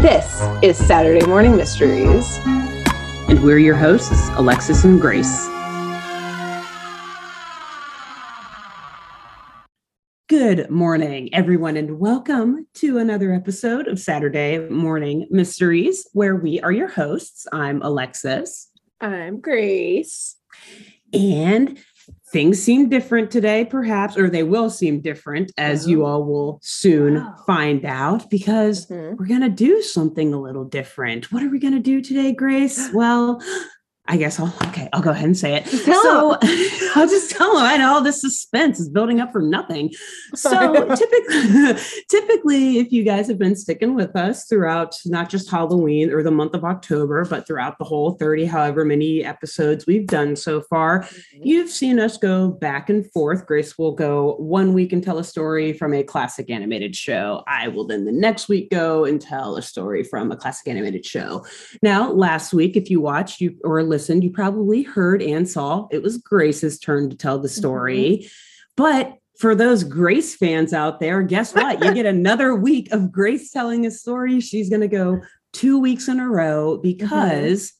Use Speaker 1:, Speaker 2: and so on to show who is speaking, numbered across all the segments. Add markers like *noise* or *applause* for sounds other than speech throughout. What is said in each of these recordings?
Speaker 1: This is Saturday Morning Mysteries.
Speaker 2: And we're your hosts, Alexis and Grace. Good morning, everyone, and welcome to another episode of Saturday Morning Mysteries, where we are your hosts. I'm Alexis.
Speaker 1: I'm Grace.
Speaker 2: And things seem different today, perhaps, or they will seem different, as you all will soon wow. find out, because mm-hmm. we're going to do something a little different. What are we going to do today, Grace? *gasps* Well, I guess I'll okay, I'll go ahead and say it. So *laughs* I'll just tell them I know all this suspense is building up for nothing. So *laughs* typically, *laughs* typically, if you guys have been sticking with us throughout not just Halloween or the month of October, but throughout the whole 30, however many episodes we've done so far, mm-hmm. you've seen us go back and forth. Grace will go one week and tell a story from a classic animated show. I will then the next week go and tell a story from a classic animated show. Now, last week, if you watched you or listened listened, you probably heard and saw it was Grace's turn to tell the story. Mm-hmm. But for those Grace fans out there, guess what? you get *laughs* another week of Grace telling a story. She's going to go two weeks in a row because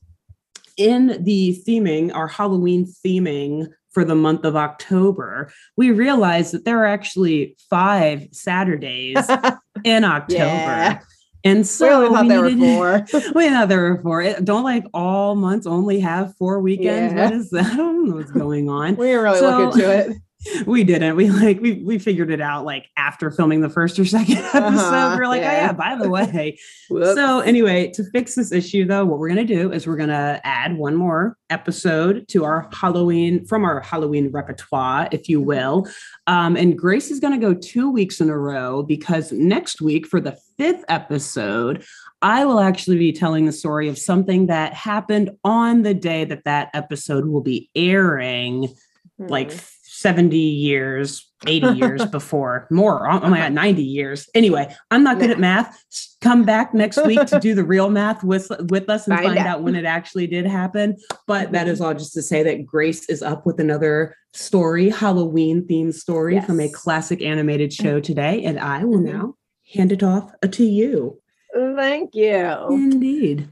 Speaker 2: mm-hmm. in the theming, our Halloween theming for the month of October, we realized that there are actually five Saturdays *laughs* in October. Yeah. And so *laughs*
Speaker 1: we thought there were four.
Speaker 2: we thought there were four. Don't like all months only have four weekends. Yeah. What is that? *laughs* I don't know what's going on.
Speaker 1: we didn't really so, look into it.
Speaker 2: We didn't. We like we we figured it out like after filming the first or second *laughs* episode. Uh-huh, we are like, yeah. oh yeah, by the way. so anyway, to fix this issue though, what we're gonna do is we're gonna add one more episode to our Halloween from our Halloween repertoire, if you will. Um, and Grace is gonna go two weeks in a row because next week for the fifth episode, I will actually be telling the story of something that happened on the day that that episode will be airing, mm-hmm. like 70 years, 80 *laughs* years before, more, oh, oh my uh-huh. God, 90 years. Anyway, I'm not good at math. Come back next week to do the real math with, with us and find, find out. out when it actually did happen. But that is mm-hmm. all just to say that Grace is up with another story, Halloween themed story yes. from a classic animated show mm-hmm. today. And I will mm-hmm. now hand it off uh, to you.
Speaker 1: Thank you.
Speaker 2: Indeed.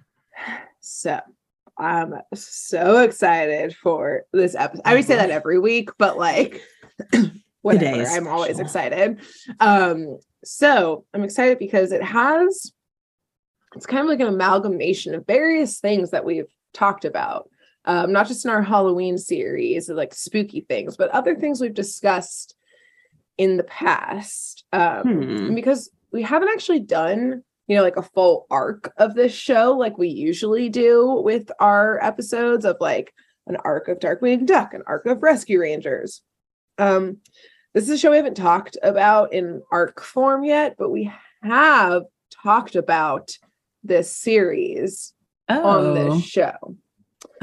Speaker 1: So I'm so excited for this episode. I would say that every week, but like *clears throat* whatever. I'm always sure. excited. Um, so I'm excited because it has it's kind of like an amalgamation of various things that we've talked about. Um, not just in our Halloween series, like spooky things, but other things we've discussed in the past. Um, hmm. because we haven't actually done you know, like a full arc of this show, like we usually do with our episodes of like an arc of Darkwing Duck, an arc of Rescue Rangers. Um, this is a show we haven't talked about in arc form yet, but we have talked about this series oh. on this oh. show.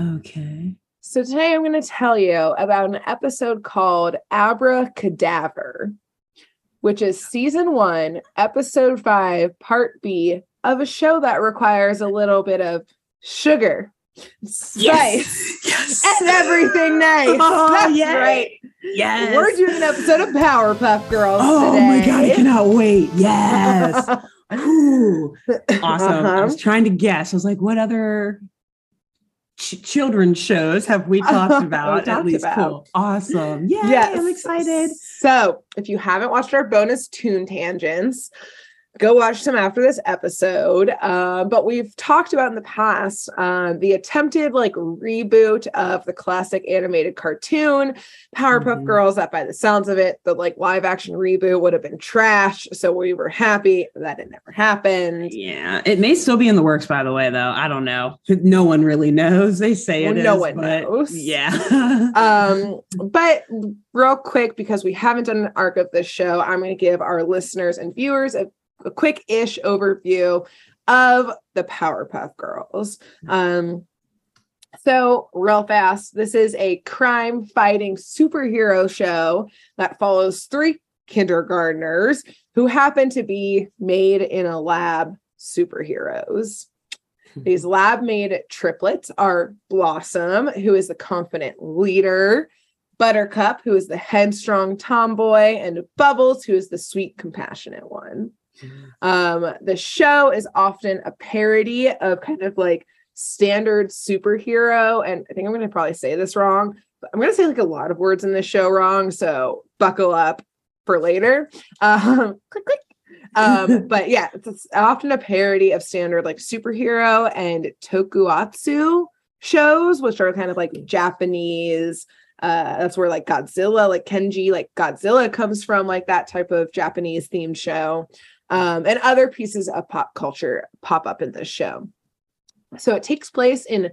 Speaker 2: Okay.
Speaker 1: So today I'm going to tell you about an episode called Abracadaver which is season one, episode five, part B of a show that requires a little bit of sugar, spice, yes, *laughs* yes. and everything *laughs* nice. Oh, That's yay. right.
Speaker 2: Yes.
Speaker 1: We're doing an episode of Powerpuff Girls. Oh today.
Speaker 2: my God, I cannot wait. Yes. *laughs* Ooh, awesome. Uh-huh. I was trying to guess. I was like, what other ch- children's shows have we *laughs* talked about?
Speaker 1: talked
Speaker 2: at least
Speaker 1: about.
Speaker 2: cool. Awesome. Yeah, yes. I'm excited.
Speaker 1: So if you haven't watched our bonus tune tangents, go watch some after this episode. Uh, but we've talked about in the past uh, the attempted like reboot of the classic animated cartoon Powerpuff mm-hmm. Girls. That, by the sounds of it, the like live action reboot would have been trash. So we were happy that it never happened.
Speaker 2: Yeah, it may still be in the works. By the way, though, I don't know. *laughs* No one really knows. They say well, it
Speaker 1: no
Speaker 2: is,
Speaker 1: one knows.
Speaker 2: Yeah. *laughs*
Speaker 1: um, *laughs* but real quick, because we haven't done an arc of this show, I'm going to give our listeners and viewers a a quick ish overview of the Powerpuff Girls. Um, so, real fast, this is a crime fighting superhero show that follows three kindergartners who happen to be made in a lab superheroes. These lab made triplets are Blossom, who is the confident leader, Buttercup, who is the headstrong tomboy, and Bubbles, who is the sweet, compassionate one. Um, the show is often a parody of kind of like standard superhero, and I think I'm going to probably say this wrong, but I'm going to say like a lot of words in this show wrong. So buckle up for later. Um, *laughs* click, click. Um, *laughs* but yeah, it's often a parody of standard like superhero and tokusatsu shows, which are kind of like Japanese. Uh, that's where like Godzilla, like Kenji, like Godzilla comes from, like that type of Japanese themed show. Um, and other pieces of pop culture pop up in this show. So it takes place in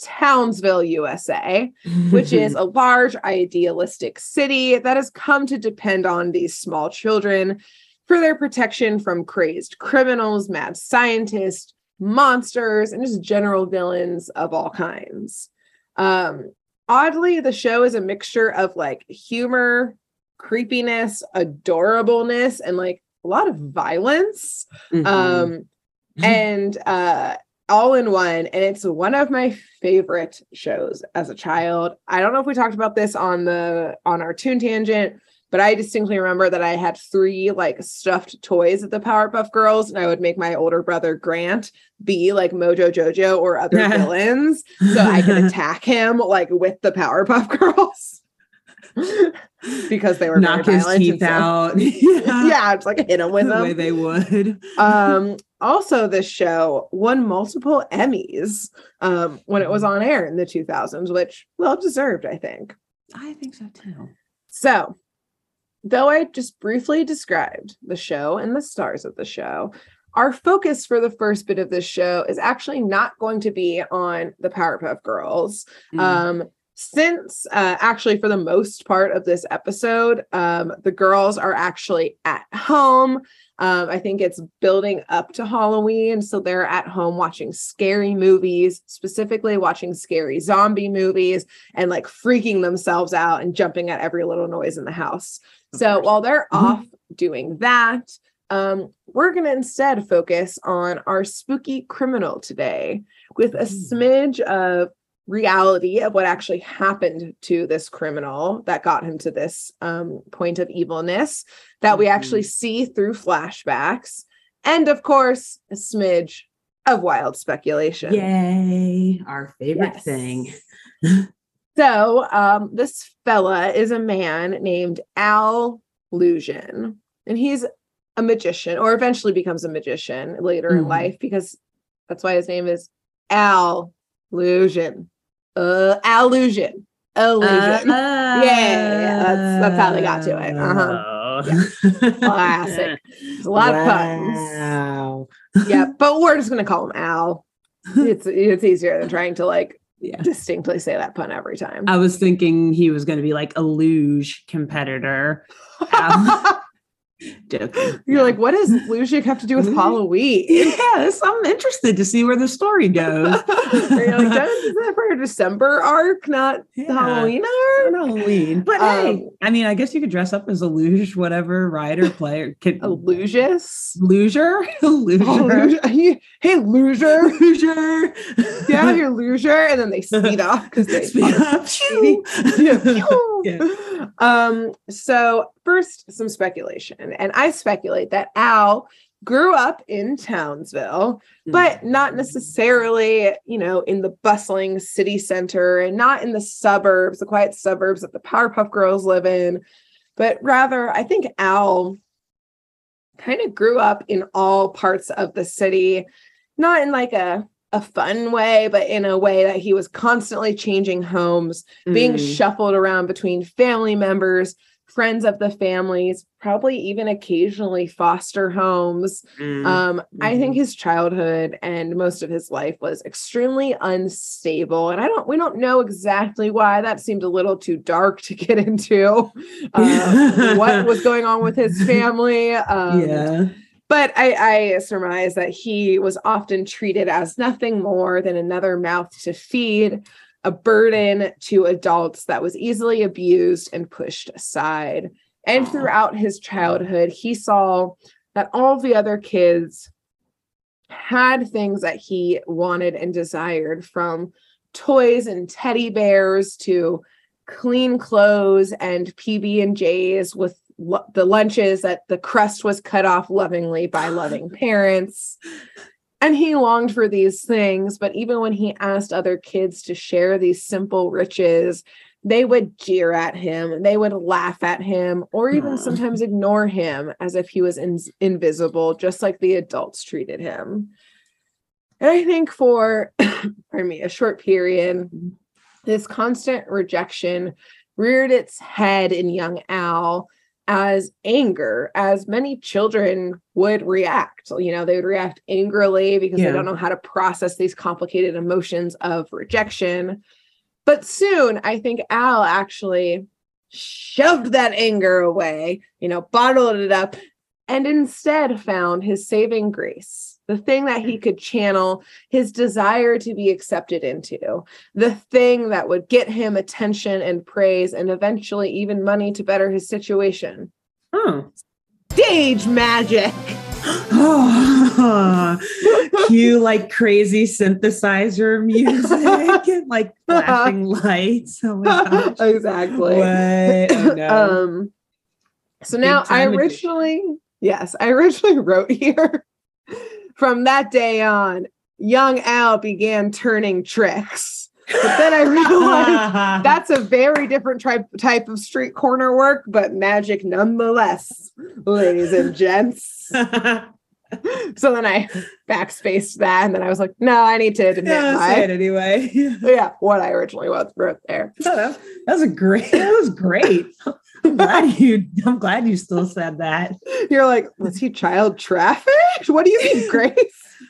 Speaker 1: Townsville, USA, which is *laughs* a large idealistic city that has come to depend on these small children for their protection from crazed criminals, mad scientists, monsters, and just general villains of all kinds. Um, oddly, the show is a mixture of like humor, creepiness, adorableness, and like a lot of violence. Mm-hmm. Um, and uh all in one and it's one of my favorite shows as a child i don't know if we talked about this on the on our tune tangent but i distinctly remember that i had three like stuffed toys at the powerpuff girls and i would make my older brother grant be like mojo jojo or other *laughs* villains so i could *laughs* attack him like with the powerpuff *laughs* girls *laughs* because they were knock his teeth out. yeah. *laughs* *laughs* yeah, it's like hit him with the them. way
Speaker 2: they would.
Speaker 1: um, also, this show won multiple Emmys um, when it was on air in the 2000s, which well deserved, I think.
Speaker 2: I think so too.
Speaker 1: So, though I just briefly described the show and the stars of the show, our focus for the first bit of this show is actually not going to be on the Powerpuff Girls. Mm. Um, since uh, actually for the most part of this episode um, the girls are actually at home um, i think it's building up to halloween so they're at home watching scary movies specifically watching scary zombie movies and like freaking themselves out and jumping at every little noise in the house so while they're mm-hmm. off doing that um, we're going to instead focus on our spooky criminal today with a mm. smidge of reality of what actually happened to this criminal that got him to this um, point of evilness that we actually mm-hmm. see through flashbacks. And of course, a smidge of wild speculation.
Speaker 2: Yay, our favorite yes. thing. *laughs*
Speaker 1: so, um, this fella is a man named Al Lusion, and he's a magician, or eventually becomes a magician later mm-hmm. in life because that's why his name is Al Lusion. Uh, allusion. Illusion. Uh, yeah, that's that's how they got to it. Uh-huh. Yeah. *laughs* Classic. A lot wow. of puns. yeah, but we're just gonna call him Al. *laughs* It's it's easier than trying to like yeah. distinctly say that pun every time.
Speaker 2: I was thinking he was gonna be like a luge competitor. *laughs*
Speaker 1: Joking. You're like, what does Lucic have to do with Halloween? *laughs*
Speaker 2: Yes, I'm interested to see where the story goes. *laughs*
Speaker 1: like, is that for December arc, not yeah. Halloween arc?
Speaker 2: Not Halloween. But um, hey, I mean, I guess you could dress up as a luge, whatever, rider, or player. Kid,
Speaker 1: a lugeus?
Speaker 2: Luger? *laughs* Luger.
Speaker 1: Oh, hey, loser. Loser. yeah, you're loser. And then they speed off because they speed up. yeah. yeah. Um, so first, some speculation. And I speculate that Al grew up in Townsville, but mm-hmm. not necessarily, you know, in the bustling city center and not in the suburbs, the quiet suburbs that the Powerpuff Girls live in, but rather, I think Al kind of grew up in all parts of the city, not in like a a fun way, but in a way that he was constantly changing homes, mm. being shuffled around between family members, friends of the families, probably even occasionally foster homes. Mm. Um, mm-hmm. I think mm-hmm. his childhood and most of his life was extremely unstable. And I don't, we don't know exactly why. That seemed a little too dark to get into *laughs* uh, what was going on with his family. Um, yeah. But I, I surmise that he was often treated as nothing more than another mouth to feed a burden to adults that was easily abused and pushed aside. And throughout his childhood, he saw that all the other kids had things that he wanted and desired from toys and teddy bears to clean clothes and PB and J's with lo- the lunches that the crust was cut off lovingly by loving *laughs* parents. And he longed for these things, but even when he asked other kids to share these simple riches, they would jeer at him, they would laugh at him, or even sometimes ignore him as if he was in- invisible, just like the adults treated him. And I think for, *coughs* pardon me, a short period, this constant rejection reared its head in young Al as anger, as many children would react. You know, they would react angrily because yeah. they don't know how to process these complicated emotions of rejection. But soon, I think Al actually shoved that anger away, you know, bottled it up, and instead found his saving grace the thing that he could channel his desire to be accepted into, the thing that would get him attention and praise and eventually even money to better his situation.
Speaker 2: Oh.
Speaker 1: Stage magic. *laughs*
Speaker 2: Cue like crazy synthesizer music and like *laughs* flashing lights. Oh my gosh. *laughs*
Speaker 1: Exactly. What? Oh, no. Um so now I originally, yes, I originally wrote here from that day on, young Al began turning tricks. But then I realized *laughs* that's a very different type type of street corner work, but magic nonetheless, ladies and gents. *laughs* so then I backspaced that, and then I was like, "No, I need to admit
Speaker 2: yeah, my, it anyway." *laughs*
Speaker 1: yeah, what I originally was wrote there.
Speaker 2: No, that, that was a great. That was great. I'm glad *laughs* you. I'm glad you still said that.
Speaker 1: You're like, was he child trafficked? What do you mean, *laughs* Grace?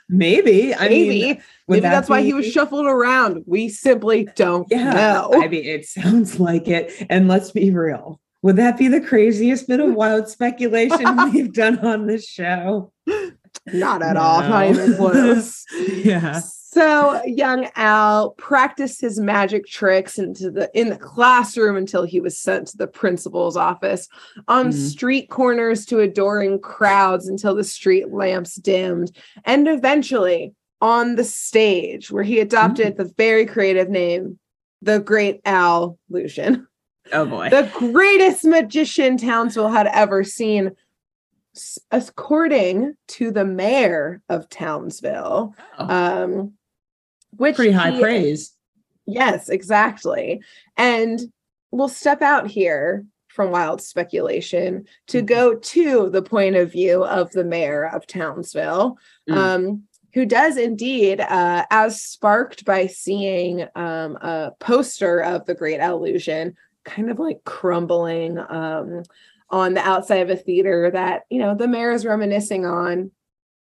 Speaker 2: Maybe.
Speaker 1: I Maybe. Mean, Maybe that that's be... why he was shuffled around. We simply don't yeah, know.
Speaker 2: I mean, it sounds like it. And let's be real. Would that be the craziest bit of wild speculation *laughs* we've done on this show?
Speaker 1: Not at no. all. Not even close.
Speaker 2: yeah.
Speaker 1: So young Al practiced his magic tricks into the in the classroom until he was sent to the principal's office, on mm-hmm. street corners to adoring crowds until the street lamps dimmed, and eventually on the stage where he adopted mm-hmm. the very creative name, the Great Al Lusion.
Speaker 2: Oh boy.
Speaker 1: The greatest magician Townsville had ever seen according to the mayor of Townsville. Oh. Um,
Speaker 2: which pretty high praise.
Speaker 1: Yes, exactly. And we'll step out here from wild speculation to mm-hmm. go to the point of view of the mayor of Townsville, mm. um, who does indeed, uh, as sparked by seeing um, a poster of the Great Illusion, kind of like crumbling um, on the outside of a theater that you know the mayor is reminiscing on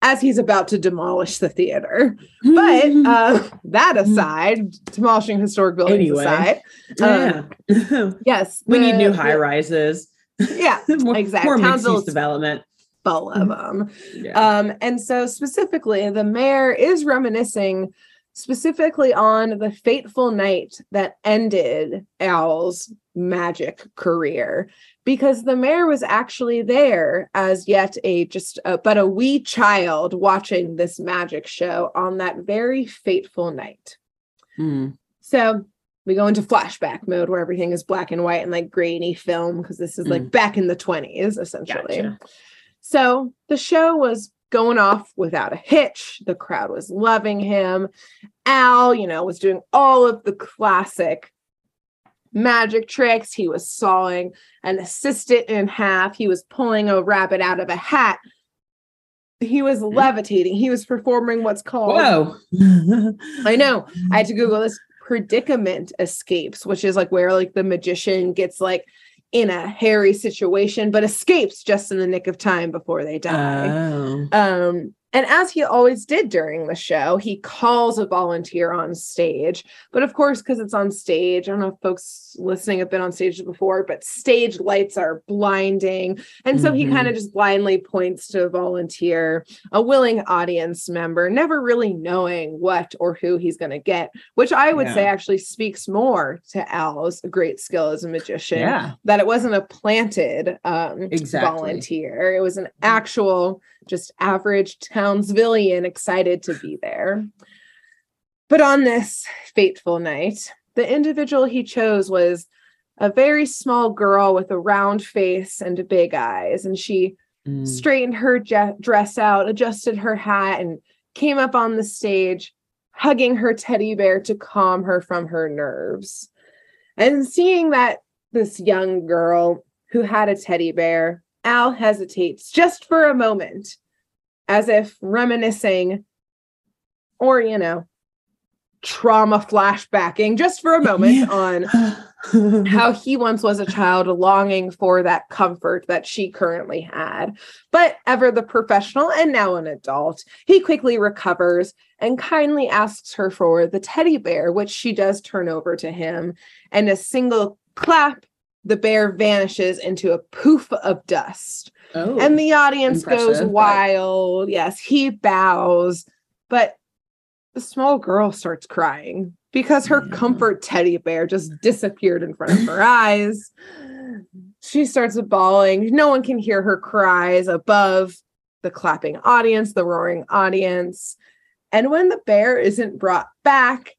Speaker 1: as he's about to demolish the theater. But uh, that aside, demolishing historic buildings anyway, aside,
Speaker 2: yeah.
Speaker 1: Um, *laughs* yes,
Speaker 2: we the, need new high rises.
Speaker 1: Yeah, *laughs*
Speaker 2: more,
Speaker 1: exactly.
Speaker 2: More use development.
Speaker 1: Full of them. Yeah. Um, and so specifically, the mayor is reminiscing specifically on the fateful night that ended Al's magic career because the mayor was actually there as yet a just a, but a wee child watching this magic show on that very fateful night.
Speaker 2: Mm.
Speaker 1: So we go into flashback mode where everything is black and white and like grainy film because this is mm. like hmm. back in the 20s essentially. Gotcha. So the show was going off without a hitch. The crowd was loving him. Al, you know, was doing all of the classic magic tricks. He was sawing an assistant in half. He was pulling a rabbit out of a hat. He was hmm. levitating. He was performing what's called.
Speaker 2: Whoa.
Speaker 1: I know. *laughs* I had to Google this predicament escapes, which is like where like the magician gets like in a hairy situation, but escapes just in the nick of time before they die.
Speaker 2: Oh.
Speaker 1: Um, and as he always did during the show, he calls a volunteer on stage. But of course, because it's on stage, I don't know if folks listening have been on stage before, but stage lights are blinding. And so mm-hmm. he kind of just blindly points to a volunteer, a willing audience member, never really knowing what or who he's going to get, which I would yeah. say actually speaks more to Al's great skill as a magician.
Speaker 2: Yeah.
Speaker 1: That it wasn't a planted um, exactly. volunteer, it was an actual just average Townsvillian excited to be there. But on this fateful night, the individual he chose was a very small girl with a round face and big eyes. And she mm. straightened her je- dress out, adjusted her hat, and came up on the stage, hugging her teddy bear to calm her from her nerves. And seeing that this young girl who had a teddy bear, Al hesitates just for a moment, as if reminiscing, or, you know, trauma flashbacking just for a moment yeah. on *laughs* how he once was a child longing for that comfort that she currently had. But ever the professional and now an adult, he quickly recovers and kindly asks her for the teddy bear, which she does turn over to him. And a single clap, the bear vanishes into a poof of dust. Oh, and the audience goes wild. Yes, he bows. But the small girl starts crying because her yeah. comfort teddy bear just *laughs* disappeared in front of her eyes. She starts bawling. No one can hear her cries above the clapping audience, the roaring audience. And when the bear isn't brought back,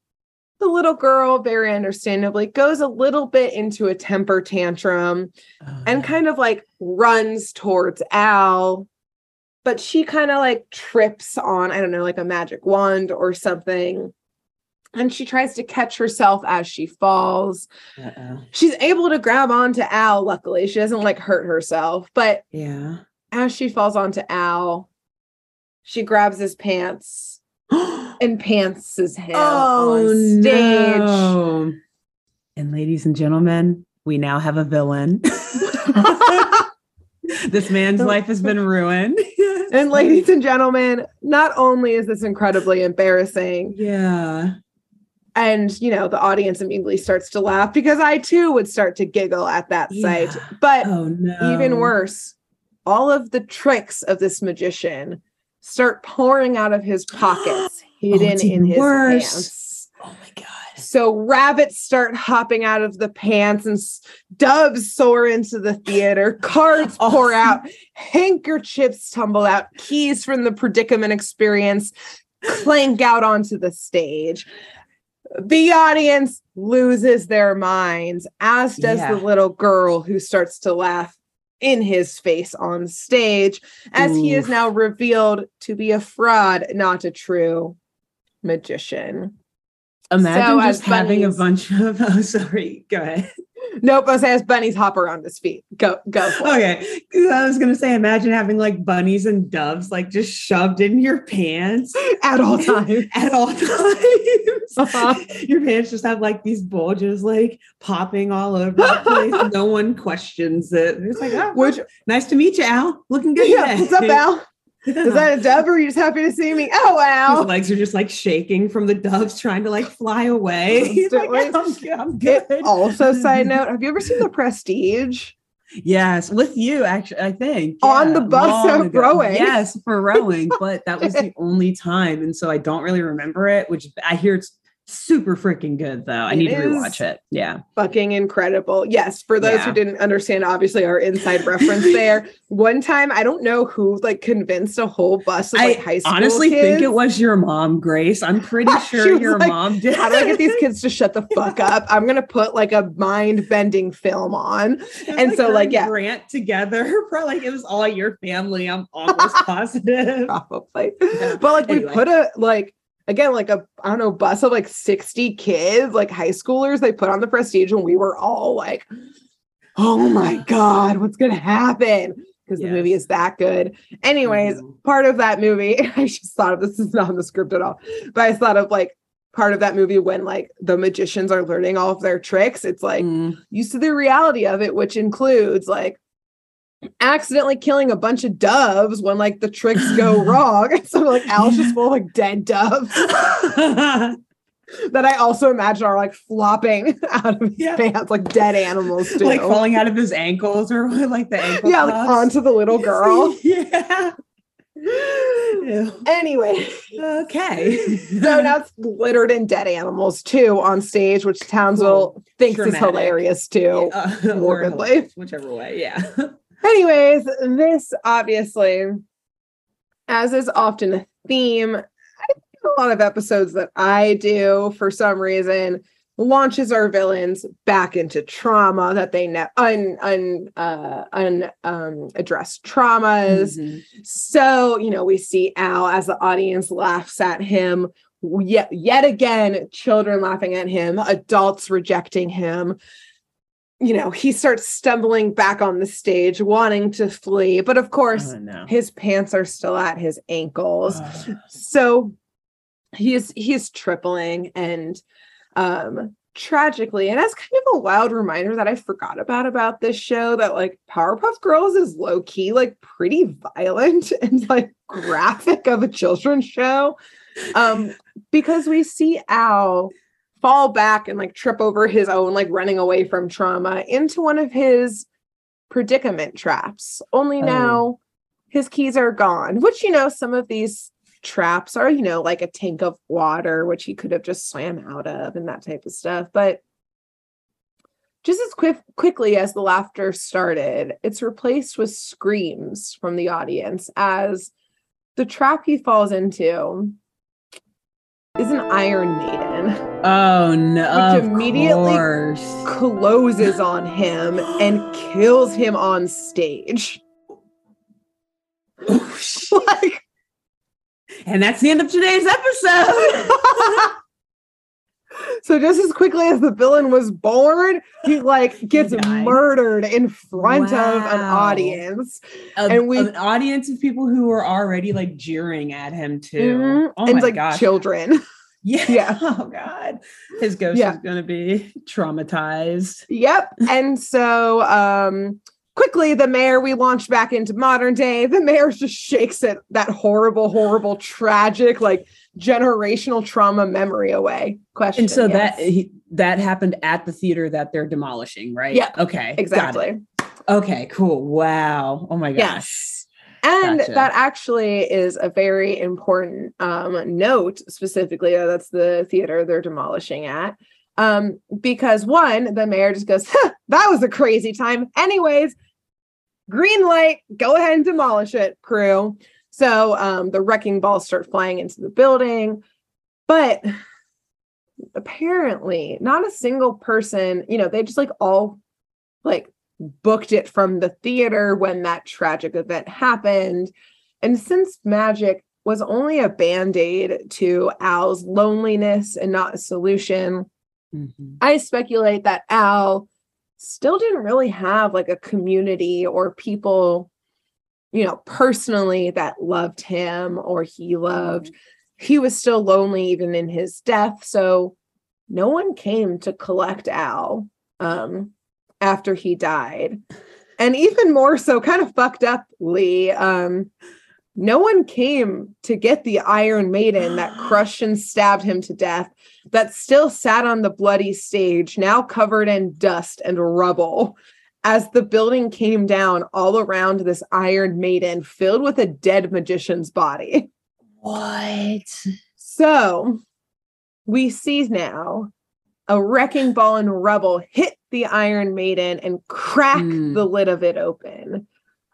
Speaker 1: the little girl, very understandably, goes a little bit into a temper tantrum oh, and kind of like runs towards Al but she kind of like trips on, I don't know, like a magic wand or something. And she tries to catch herself as she falls. Uh-oh. She's able to grab onto Al, luckily. She doesn't like hurt herself. But
Speaker 2: yeah,
Speaker 1: as she falls onto Al, she grabs his pants and pants him oh, on stage. No.
Speaker 2: And ladies and gentlemen, we now have a villain. *laughs* this man's life has been ruined. *laughs*
Speaker 1: and *laughs* ladies and gentlemen, not only is this incredibly embarrassing,
Speaker 2: yeah.
Speaker 1: And you know, the audience immediately starts to laugh because I too would start to giggle at that yeah. sight. But oh, no. even worse, all of the tricks of this magician start pouring out of his pockets, *gasps* hidden oh, in his worse. pants.
Speaker 2: Oh my god.
Speaker 1: So rabbits start hopping out of the pants and doves soar into the theater. *laughs* Cards oh. pour out, handkerchiefs tumble out, keys from the predicament experience clank out onto the stage. The audience loses their minds, as does yeah. the little girl who starts to laugh in his face on stage, as Oof. he is now revealed to be a fraud, not a true magician.
Speaker 2: Imagine so just having a bunch of. *laughs* Oh, sorry. Go ahead.
Speaker 1: Nope. I was as bunnies hop around his feet. Go, go.
Speaker 2: okay. I was gonna say, imagine having like bunnies and doves like just shoved in your pants *laughs*
Speaker 1: at all times. *laughs*
Speaker 2: at all times. Uh-huh. Your pants just have like these bulges like popping all over the place. no one questions it. It's like, oh, which nice to meet you, Al. Looking good.
Speaker 1: Yeah. Today. What's up, Al? Is that a dove or are you just happy to see me? Oh wow.
Speaker 2: His legs are just like shaking from the doves trying to like fly away. *laughs* He's like, I'm, I'm good.
Speaker 1: It, *laughs* also, side note, have you ever seen the prestige?
Speaker 2: Yes, with you actually, I think.
Speaker 1: Yeah, on the bus of rowing.
Speaker 2: Yes, for rowing, but that was *laughs* the only time. And so I don't really remember it, which I hear it's super freaking good though. I it need to rewatch it. Yeah.
Speaker 1: Fucking incredible. Yes, for those yeah. who didn't understand obviously our inside reference there. *laughs* One time I don't know who like convinced a whole bus of like I high school
Speaker 2: honestly
Speaker 1: kids.
Speaker 2: think it was your mom, Grace. I'm pretty *laughs* sure your
Speaker 1: like,
Speaker 2: mom did.
Speaker 1: How do I get these *laughs* kids to shut the fuck up? I'm going to put like a mind-bending film on. And, like so like yeah,
Speaker 2: rant together probably like it was all your family. I'm almost positive.
Speaker 1: Probably. Yeah. But like anyway. we put a like again like a I don't know bus of like 60 kids, like high schoolers. They put on the prestige and we were all like, oh my *sighs* God, what's gonna happen? Because yes. the movie is that good. Anyways, mm-hmm. part of that movie, *laughs* I just thought of this is not in the script at all, but I thought of like part of that movie when like the magicians are learning all of their tricks. It's like mm. used to the reality of it, which includes like accidentally killing a bunch of doves when like the tricks go *laughs* wrong. So like Al's just full of like dead doves. *laughs* that I also imagine are like flopping *laughs* out of his yeah. pants, like dead animals too.
Speaker 2: Like falling out of his ankles or like the ankle.
Speaker 1: Yeah, like onto the little girl.
Speaker 2: yeah.
Speaker 1: Anyway,
Speaker 2: okay.
Speaker 1: so now it's littered in dead animals too on stage, which Townsville cool. thinks Dramatic. is hilarious too. Yeah. Uh, morbidly,
Speaker 2: whichever way, yeah.
Speaker 1: Anyways, this obviously, as is often a theme, a lot of episodes that I do for some reason launches our villains back into trauma that they ne- un un uh un um addressed traumas. Mm-hmm. So, you know, we see Al as the audience laughs at him yet yet again children laughing at him, adults rejecting him. You know, he starts stumbling back on the stage wanting to flee, but of course, oh, no. his pants are still at his ankles. So he is he is tripling and um tragically and as kind of a wild reminder that i forgot about about this show that like powerpuff girls is low-key like pretty violent *laughs* and like graphic of a children's show um because we see al fall back and like trip over his own like running away from trauma into one of his predicament traps only oh. now his keys are gone which you know some of these traps are, you know, like a tank of water, which he could have just swam out of and that type of stuff. But just as quick quickly as the laughter started, it's replaced with screams from the audience as the trap he falls into is an Iron Maiden.
Speaker 2: Oh no!
Speaker 1: Which immediately closes on him and kills him on stage.
Speaker 2: Oh, *laughs* like and that's the end of today's episode. *laughs*
Speaker 1: so just as quickly as the villain was born, he like *laughs* gets murdered in front wow. of an audience.
Speaker 2: And we an audience of people who were already like jeering at him too. Mm-hmm. Oh and like gosh.
Speaker 1: children. *laughs*
Speaker 2: Yeah. *laughs* yeah. Oh God. His ghost yeah. is gonna be traumatized.
Speaker 1: Yep. and so um quickly the mayor we launched back into modern day the mayor just shakes it that horrible horrible tragic like generational trauma memory away question
Speaker 2: and so yes. that he, that happened at the theater that they're demolishing right
Speaker 1: yeah
Speaker 2: okay
Speaker 1: exactly
Speaker 2: okay cool wow oh my gosh yes.
Speaker 1: And gotcha. that actually is a very important um, note, specifically. That's the theater they're demolishing at. Um, because one, the mayor just goes, that was a crazy time. Anyways, green light, go ahead and demolish it, crew. So um, the wrecking balls start flying into the building. But apparently, not a single person, you know, they just like all like booked it from the theater when that tragic event happened. And since magic was only a band aid to Al's loneliness and not a solution, mm-hmm. I speculate that Al still didn't really have like a community or people you know personally that loved him or he loved mm-hmm. he was still lonely even in his death so no one came to collect al um after he died and even more so kind of fucked up lee um no one came to get the Iron Maiden that *gasps* crushed and stabbed him to death, that still sat on the bloody stage, now covered in dust and rubble. As the building came down all around this Iron Maiden filled with a dead magician's body.
Speaker 2: What?
Speaker 1: So we see now a wrecking ball and rubble hit the Iron Maiden and crack mm. the lid of it open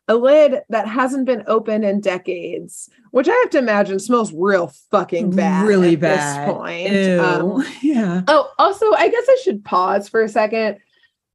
Speaker 1: a lid that hasn't been opened in decades, which I have to imagine smells real fucking bad.
Speaker 2: Really bad. this point. Um, *laughs* yeah.
Speaker 1: Oh, also, I guess I should pause for a second.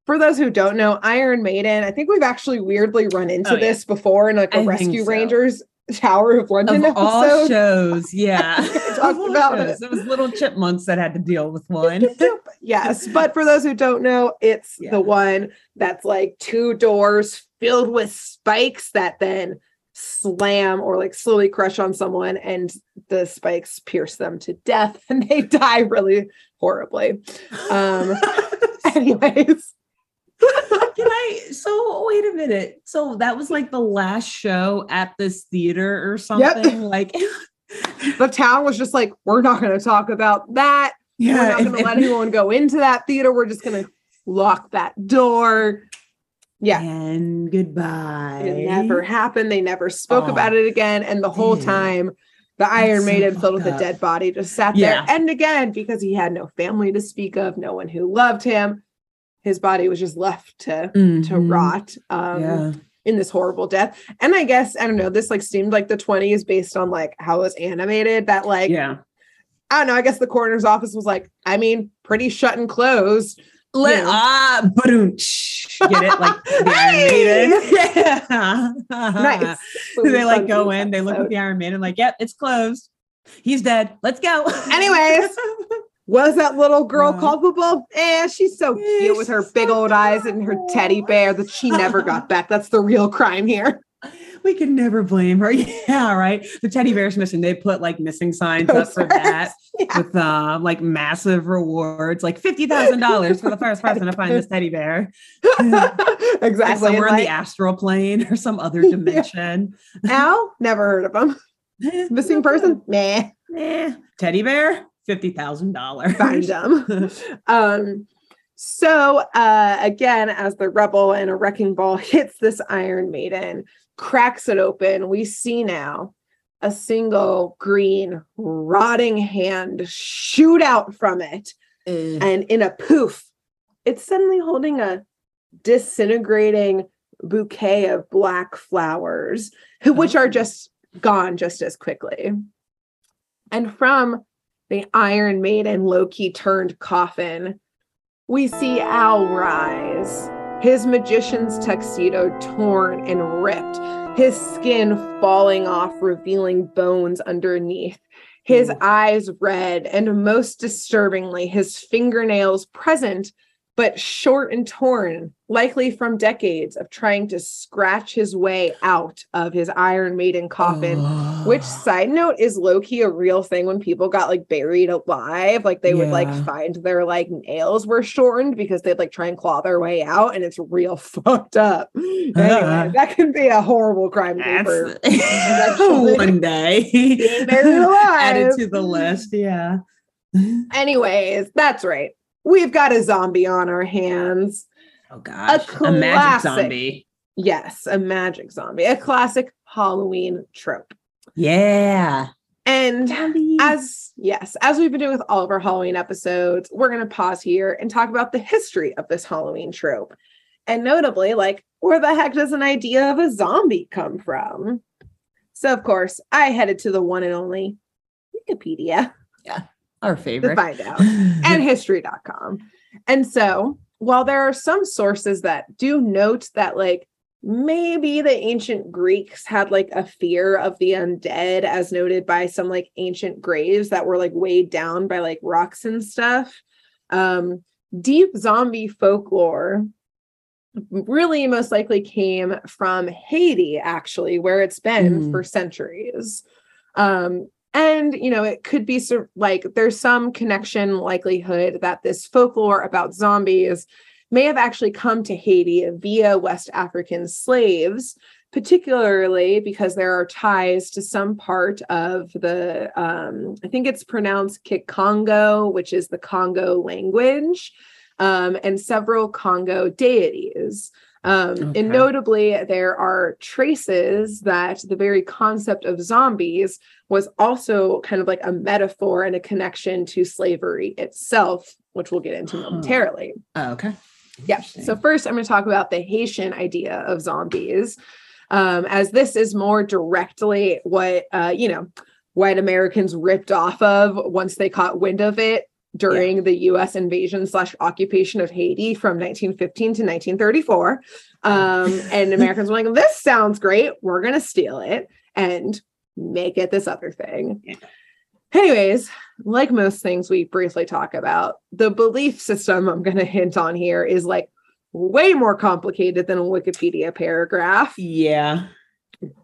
Speaker 1: For those who don't know, Iron Maiden, I think we've actually weirdly run into oh, this yeah. before in like a I Rescue so. Rangers Tower of London
Speaker 2: of
Speaker 1: episode. *laughs*
Speaker 2: All shows, yeah. talked about shows. it. It was little chipmunks that had to deal with one. *laughs*
Speaker 1: yes, but for those who don't know, it's yeah. the one that's like two doors filled with spikes that then slam or like slowly crush on someone and the spikes pierce them to death *laughs* and they die really horribly. Um *laughs* anyways.
Speaker 2: Can I so wait a minute. So that was like the last show at this theater or something yep. like *laughs*
Speaker 1: the town was just like we're not going to talk about that. Yeah, we're not going to let anyone go into that theater. We're just going to lock that door. Yeah.
Speaker 2: And goodbye.
Speaker 1: It never happened. They never spoke oh, about it again. And the whole damn. time, the Iron Maiden filled with a dead body just sat yeah. there. And again, because he had no family to speak of, no one who loved him, his body was just left to mm-hmm. to rot. Um, yeah. In this horrible death. And I guess, I don't know, this like seemed like the 20s based on like how it was animated. That like
Speaker 2: yeah
Speaker 1: I don't know. I guess the coroner's office was like, I mean, pretty shut and closed.
Speaker 2: Let ah, boom, get it like *laughs* the! Iron Maiden. *laughs* Yeah, nice. *laughs* they like go in, they look at the Iron Maiden, like, yep, it's closed. He's dead. Let's go.
Speaker 1: Anyways, was that little girl culpable? Eh, she's so cute with her big old eyes and her teddy bear that she never got back. That's the real crime here
Speaker 2: we can never blame her. *laughs* Yeah, right. The teddy bear's missing. They put like missing signs up for that yeah. with uh, like massive rewards, like fifty thousand dollars for the first *laughs* person to find this teddy bear. *laughs*
Speaker 1: exactly.
Speaker 2: Somewhere like, in the astral plane or some other dimension.
Speaker 1: Al, never heard of them. missing person? Nah.
Speaker 2: Nah. Teddy bear? Fifty thousand dollars.
Speaker 1: Find them. um so uh, again, as the rebel and a wrecking ball hits this Iron Maiden, cracks it open, we see now a single green rotting hand shoot out from it. Mm. And in a poof, it's suddenly holding a disintegrating bouquet of black flowers, which are oh. just gone just as quickly. And from the Iron Maiden low-key turned coffin, we see Al rise his magician's tuxedo torn and ripped, his skin falling off, revealing bones underneath, his mm. eyes red, and most disturbingly, his fingernails present but short and torn, likely from decades of trying to scratch his way out of his Iron Maiden coffin. Oh. Which, side note, is low key a real thing when people got like buried alive. Like they yeah. would like find their like nails were shortened because they'd like try and claw their way out, and it's real *laughs* fucked up. Anyway, uh, that can be a horrible crime paper. *laughs*
Speaker 2: One day, *laughs* added to the list. Yeah.
Speaker 1: Anyways, that's right we've got a zombie on our hands.
Speaker 2: Oh gosh, a, a magic zombie.
Speaker 1: Yes, a magic zombie, a classic Halloween trope.
Speaker 2: Yeah.
Speaker 1: And as yes, as we've been doing with all of our Halloween episodes, we're going to pause here and talk about the history of this Halloween trope. And notably, like, where the heck does an idea of a zombie come from? So, of course, I headed to the one and only Wikipedia.
Speaker 2: Yeah our favorite.
Speaker 1: To find out. and *laughs* history.com. And so while there are some sources that do note that like maybe the ancient Greeks had like a fear of the undead, as noted by some like ancient graves that were like weighed down by like rocks and stuff. Um, deep zombie folklore really most likely came from Haiti, actually, where it's been mm. for centuries. Um, and you know it could be like there's some connection likelihood that this folklore about zombies may have actually come to haiti via west african slaves particularly because there are ties to some part of the um, i think it's pronounced kikongo which is the congo language um, and several congo deities um, okay. And notably, there are traces that the very concept of zombies was also kind of like a metaphor and a connection to slavery itself, which we'll get into momentarily.
Speaker 2: Oh, okay.
Speaker 1: Yeah. So, first, I'm going to talk about the Haitian idea of zombies, um, as this is more directly what, uh, you know, white Americans ripped off of once they caught wind of it during yeah. the US invasion slash occupation of Haiti from 1915 to 1934. Um, *laughs* and Americans were like, this sounds great. We're going to steal it and make it this other thing. Yeah. Anyways, like most things we briefly talk about, the belief system I'm going to hint on here is like way more complicated than a Wikipedia paragraph.
Speaker 2: Yeah.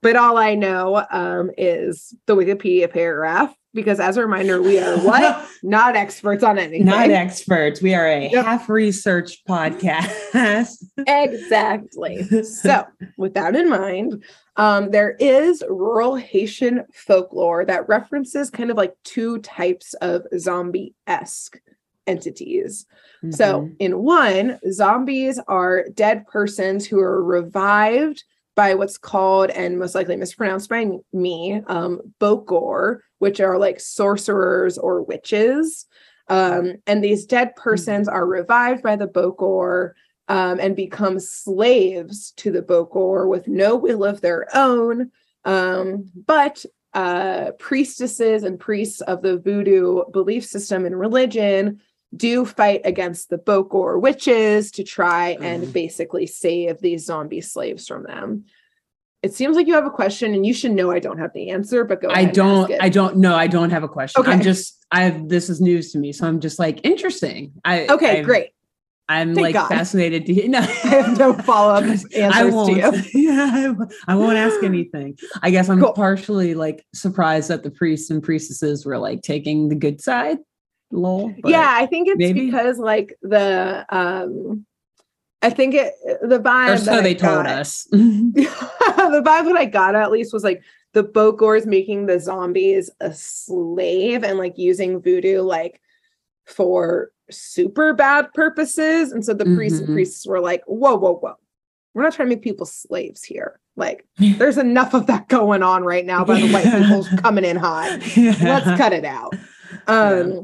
Speaker 1: But all I know um, is the Wikipedia paragraph because as a reminder, we are what? *laughs* Not experts on anything.
Speaker 2: Not experts. We are a yep. half research podcast. *laughs*
Speaker 1: exactly. So, *laughs* with that in mind, um, there is rural Haitian folklore that references kind of like two types of zombie esque entities. Mm-hmm. So, in one, zombies are dead persons who are revived by what's called and most likely mispronounced by me um bokor which are like sorcerers or witches um and these dead hmm. persons are revived by the bokor um, and become slaves to the bokor with no will of their own um but uh, priestesses and priests of the voodoo belief system and religion do fight against the Bokor witches to try and mm. basically save these zombie slaves from them. It seems like you have a question, and you should know I don't have the answer. But go.
Speaker 2: I don't. I don't know. I don't have a question. Okay. I'm just. I have. This is news to me, so I'm just like interesting. I
Speaker 1: okay. I've, great.
Speaker 2: I'm Thank like God. fascinated to *laughs* hear. No, I
Speaker 1: have no follow up *laughs* answers to you. *laughs*
Speaker 2: Yeah, I, I, won't ask anything. I guess I'm cool. partially like surprised that the priests and priestesses were like taking the good side. Lol.
Speaker 1: Yeah, I think it's maybe. because like the um I think it the vibe or
Speaker 2: so they told got, us. *laughs* *laughs*
Speaker 1: the vibe that I got at least was like the Bokors making the zombies a slave and like using voodoo like for super bad purposes. And so the mm-hmm. priests and mm-hmm. priests were like, whoa, whoa, whoa. We're not trying to make people slaves here. Like, *laughs* there's enough of that going on right now by the white people coming in hot. Yeah. Let's cut it out. Um, yeah.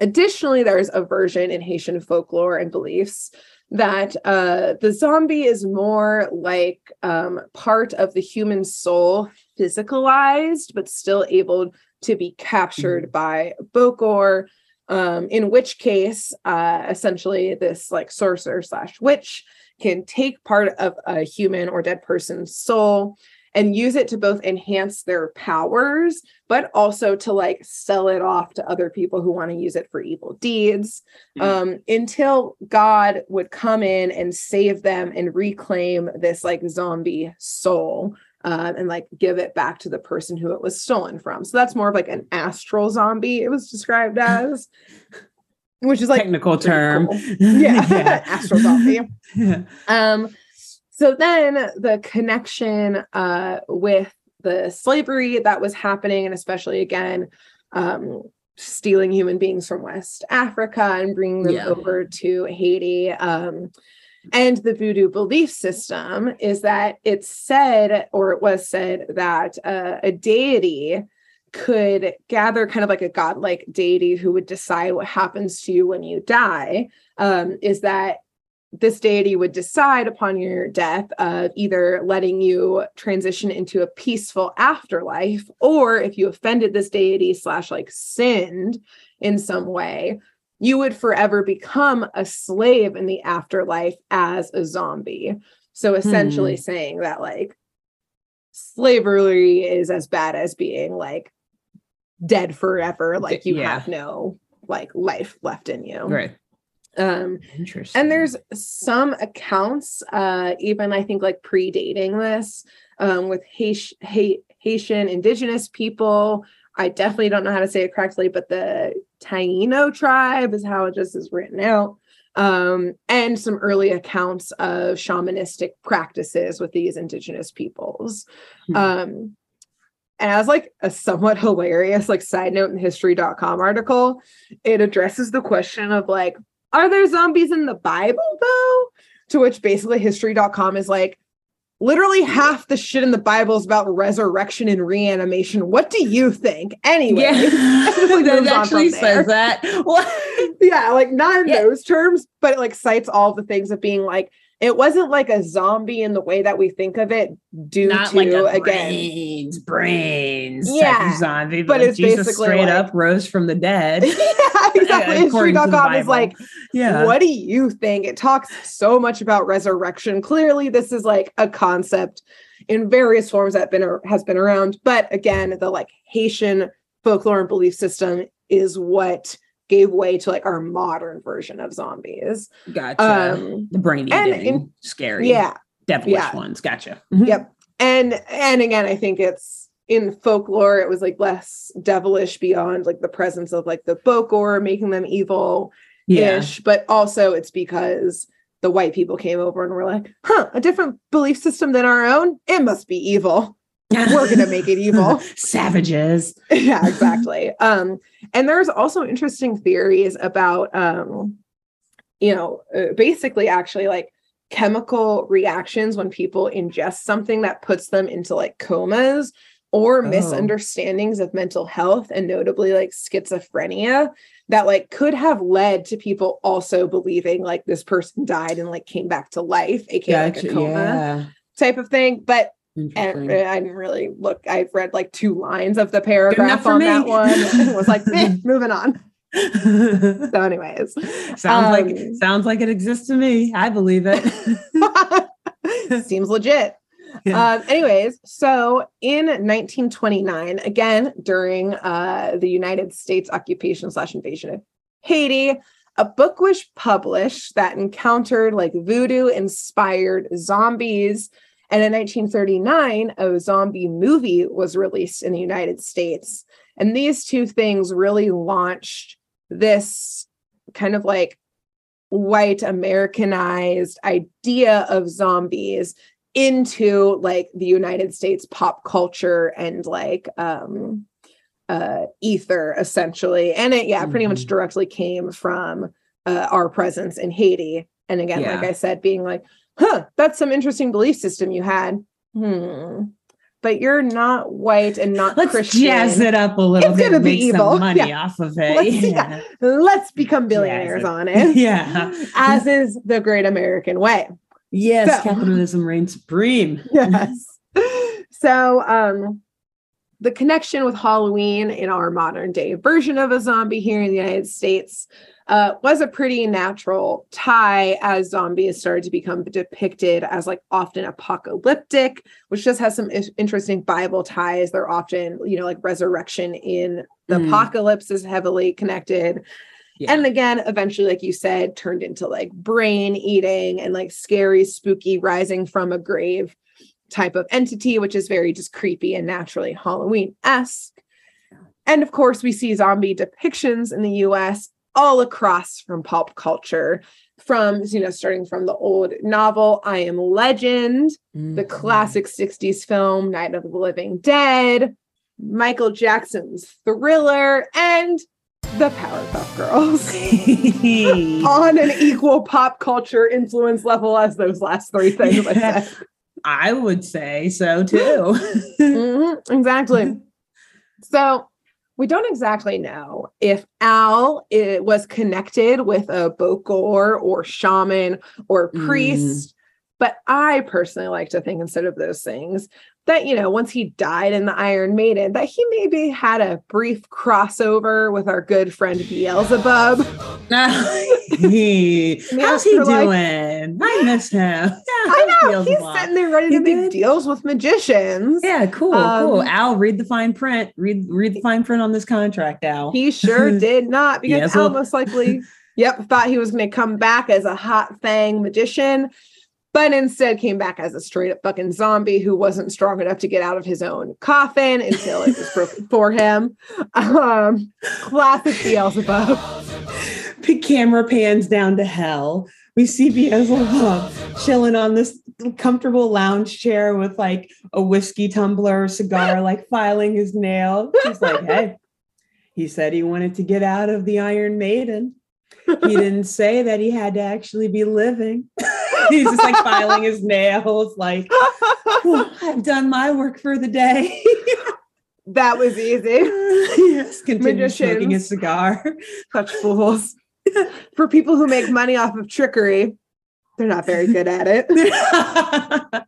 Speaker 1: Additionally, there's a version in Haitian folklore and beliefs that uh, the zombie is more like um, part of the human soul, physicalized, but still able to be captured mm-hmm. by Bokor um, in which case, uh, essentially, this like sorcerer slash witch can take part of a human or dead person's soul and use it to both enhance their powers, but also to like sell it off to other people who want to use it for evil deeds mm-hmm. um, until God would come in and save them and reclaim this like zombie soul um, and like give it back to the person who it was stolen from. So that's more of like an astral zombie, it was described *laughs* as, which is like
Speaker 2: technical term.
Speaker 1: Cool. *laughs* Yeah, yeah. *laughs* astral zombie. Yeah. Um, so then the connection uh, with the slavery that was happening, and especially again, um, stealing human beings from West Africa and bringing them yeah. over to Haiti. Um, and the voodoo belief system is that it's said, or it was said, that uh, a deity could gather kind of like a godlike deity who would decide what happens to you when you die. Um, is that this deity would decide upon your death of either letting you transition into a peaceful afterlife, or if you offended this deity slash like sinned in some way, you would forever become a slave in the afterlife as a zombie. So essentially hmm. saying that like slavery is as bad as being like dead forever, like you yeah. have no like life left in you.
Speaker 2: Right.
Speaker 1: Um interesting. And there's some accounts, uh, even I think like predating this, um, with Haitian indigenous people I definitely don't know how to say it correctly, but the Taino tribe is how it just is written out. Um, and some early accounts of shamanistic practices with these indigenous peoples. Hmm. Um, and as like a somewhat *laughs* hilarious like side note in history.com article, it addresses the question of like, are there zombies in the Bible though? To which basically history.com is like, literally half the shit in the Bible is about resurrection and reanimation. What do you think? Anyway, yeah.
Speaker 2: it *laughs* actually says that. *laughs*
Speaker 1: What? yeah, like not in yeah. those terms, but it like cites all the things of being like it wasn't like a zombie in the way that we think of it due Not to like again
Speaker 2: brains brains yeah zombie but, but it's Jesus basically straight like, up rose from the dead. *laughs*
Speaker 1: Yeah exactly. History.com is like yeah. What do you think? It talks so much about resurrection. Clearly this is like a concept in various forms that been has been around but again the like haitian folklore and belief system is what gave way to like our modern version of zombies.
Speaker 2: Gotcha. Um, the brain eating, scary,
Speaker 1: yeah,
Speaker 2: devilish yeah. ones. Gotcha.
Speaker 1: Mm-hmm. Yep. And and again, I think it's in folklore, it was like less devilish beyond like the presence of like the Bokor making them evil ish, yeah. but also it's because the white people came over and were like, huh, a different belief system than our own. It must be evil we're gonna *laughs* make it evil
Speaker 2: savages *laughs*
Speaker 1: yeah exactly um and there's also interesting theories about um you know uh, basically actually like chemical reactions when people ingest something that puts them into like comas or oh. misunderstandings of mental health and notably like schizophrenia that like could have led to people also believing like this person died and like came back to life aka gotcha, like a coma yeah. type of thing but And I didn't really look. I've read like two lines of the paragraph on me. that one. *laughs* and was like, eh, moving on. *laughs* so, anyways,
Speaker 2: sounds um, like sounds like it exists to me. I believe it. *laughs*
Speaker 1: Seems legit. Yeah. Um, anyways, so in 1929, again during uh, the United States occupation slash invasion of Haiti, a book was published that encountered like voodoo inspired zombies. And in 1939, a zombie movie was released in the United States. And these two things really launched this kind of like white Americanized idea of zombies into like the United States pop culture and like um uh ether essentially and it yeah mm-hmm. pretty much mm-hmm. directly came from uh, our presence in Haiti and again yeah. like I said being like huh that's some interesting belief system you had hmm but you're not white and not
Speaker 2: let's
Speaker 1: Christian.
Speaker 2: jazz it up a little it's bit gonna be evil. money yeah. off of it
Speaker 1: let's, yeah. yeah. let's become billionaires it. on *laughs* it
Speaker 2: yeah
Speaker 1: as is the great American way
Speaker 2: Yes, so, capitalism reigns supreme. *laughs*
Speaker 1: Yes. so, um, the connection with Halloween in our modern day version of a zombie here in the United States uh, was a pretty natural tie as zombies started to become depicted as like often apocalyptic, which just has some interesting Bible ties. They're often, you know, like resurrection in the mm. apocalypse is heavily connected. Yeah. And again, eventually, like you said, turned into like brain eating and like scary, spooky, rising from a grave type of entity, which is very just creepy and naturally Halloween esque. And of course, we see zombie depictions in the US all across from pop culture, from, you know, starting from the old novel I Am Legend, mm-hmm. the classic 60s film Night of the Living Dead, Michael Jackson's Thriller, and the Powerpuff Girls *laughs* on an equal pop culture influence level as those last three things I said.
Speaker 2: I would say so too. *laughs*
Speaker 1: mm-hmm, exactly. *laughs* So we don't exactly know if Al it was connected with a Bokor or shaman or mm. priest. Mm. But I personally like to think instead of those things that you know once he died in the iron maiden that he maybe had a brief crossover with our good friend beelzebub *laughs* *laughs* *laughs*
Speaker 2: he, how's he doing? I miss him. *laughs* Yeah,
Speaker 1: i know he's sitting there ready to make deals with magicians.
Speaker 2: Yeah cool um, cool al read the fine print read read the fine print on this contract al.
Speaker 1: He sure *laughs* did not because yes, al most likely yep thought he was going to come back as a hot fang magician but instead came back as a straight up fucking zombie who wasn't strong enough to get out of his own coffin until it was broken for him. Um, classic Beelzebub.
Speaker 2: The camera pans down to hell. We see Beelzebub *gasps* chilling on this comfortable lounge chair with like a whiskey tumbler, cigar, *laughs* like filing his nail. He's like, hey, he said he wanted to get out of the Iron Maiden. He *laughs* didn't say that he had to actually be living. *laughs* He's just like filing his nails, like, I've done my work for the day.
Speaker 1: that was easy.
Speaker 2: yes, continue smoking a cigar.
Speaker 1: Such fools. *laughs* For people who make money off of trickery, they're not very good at it. *laughs*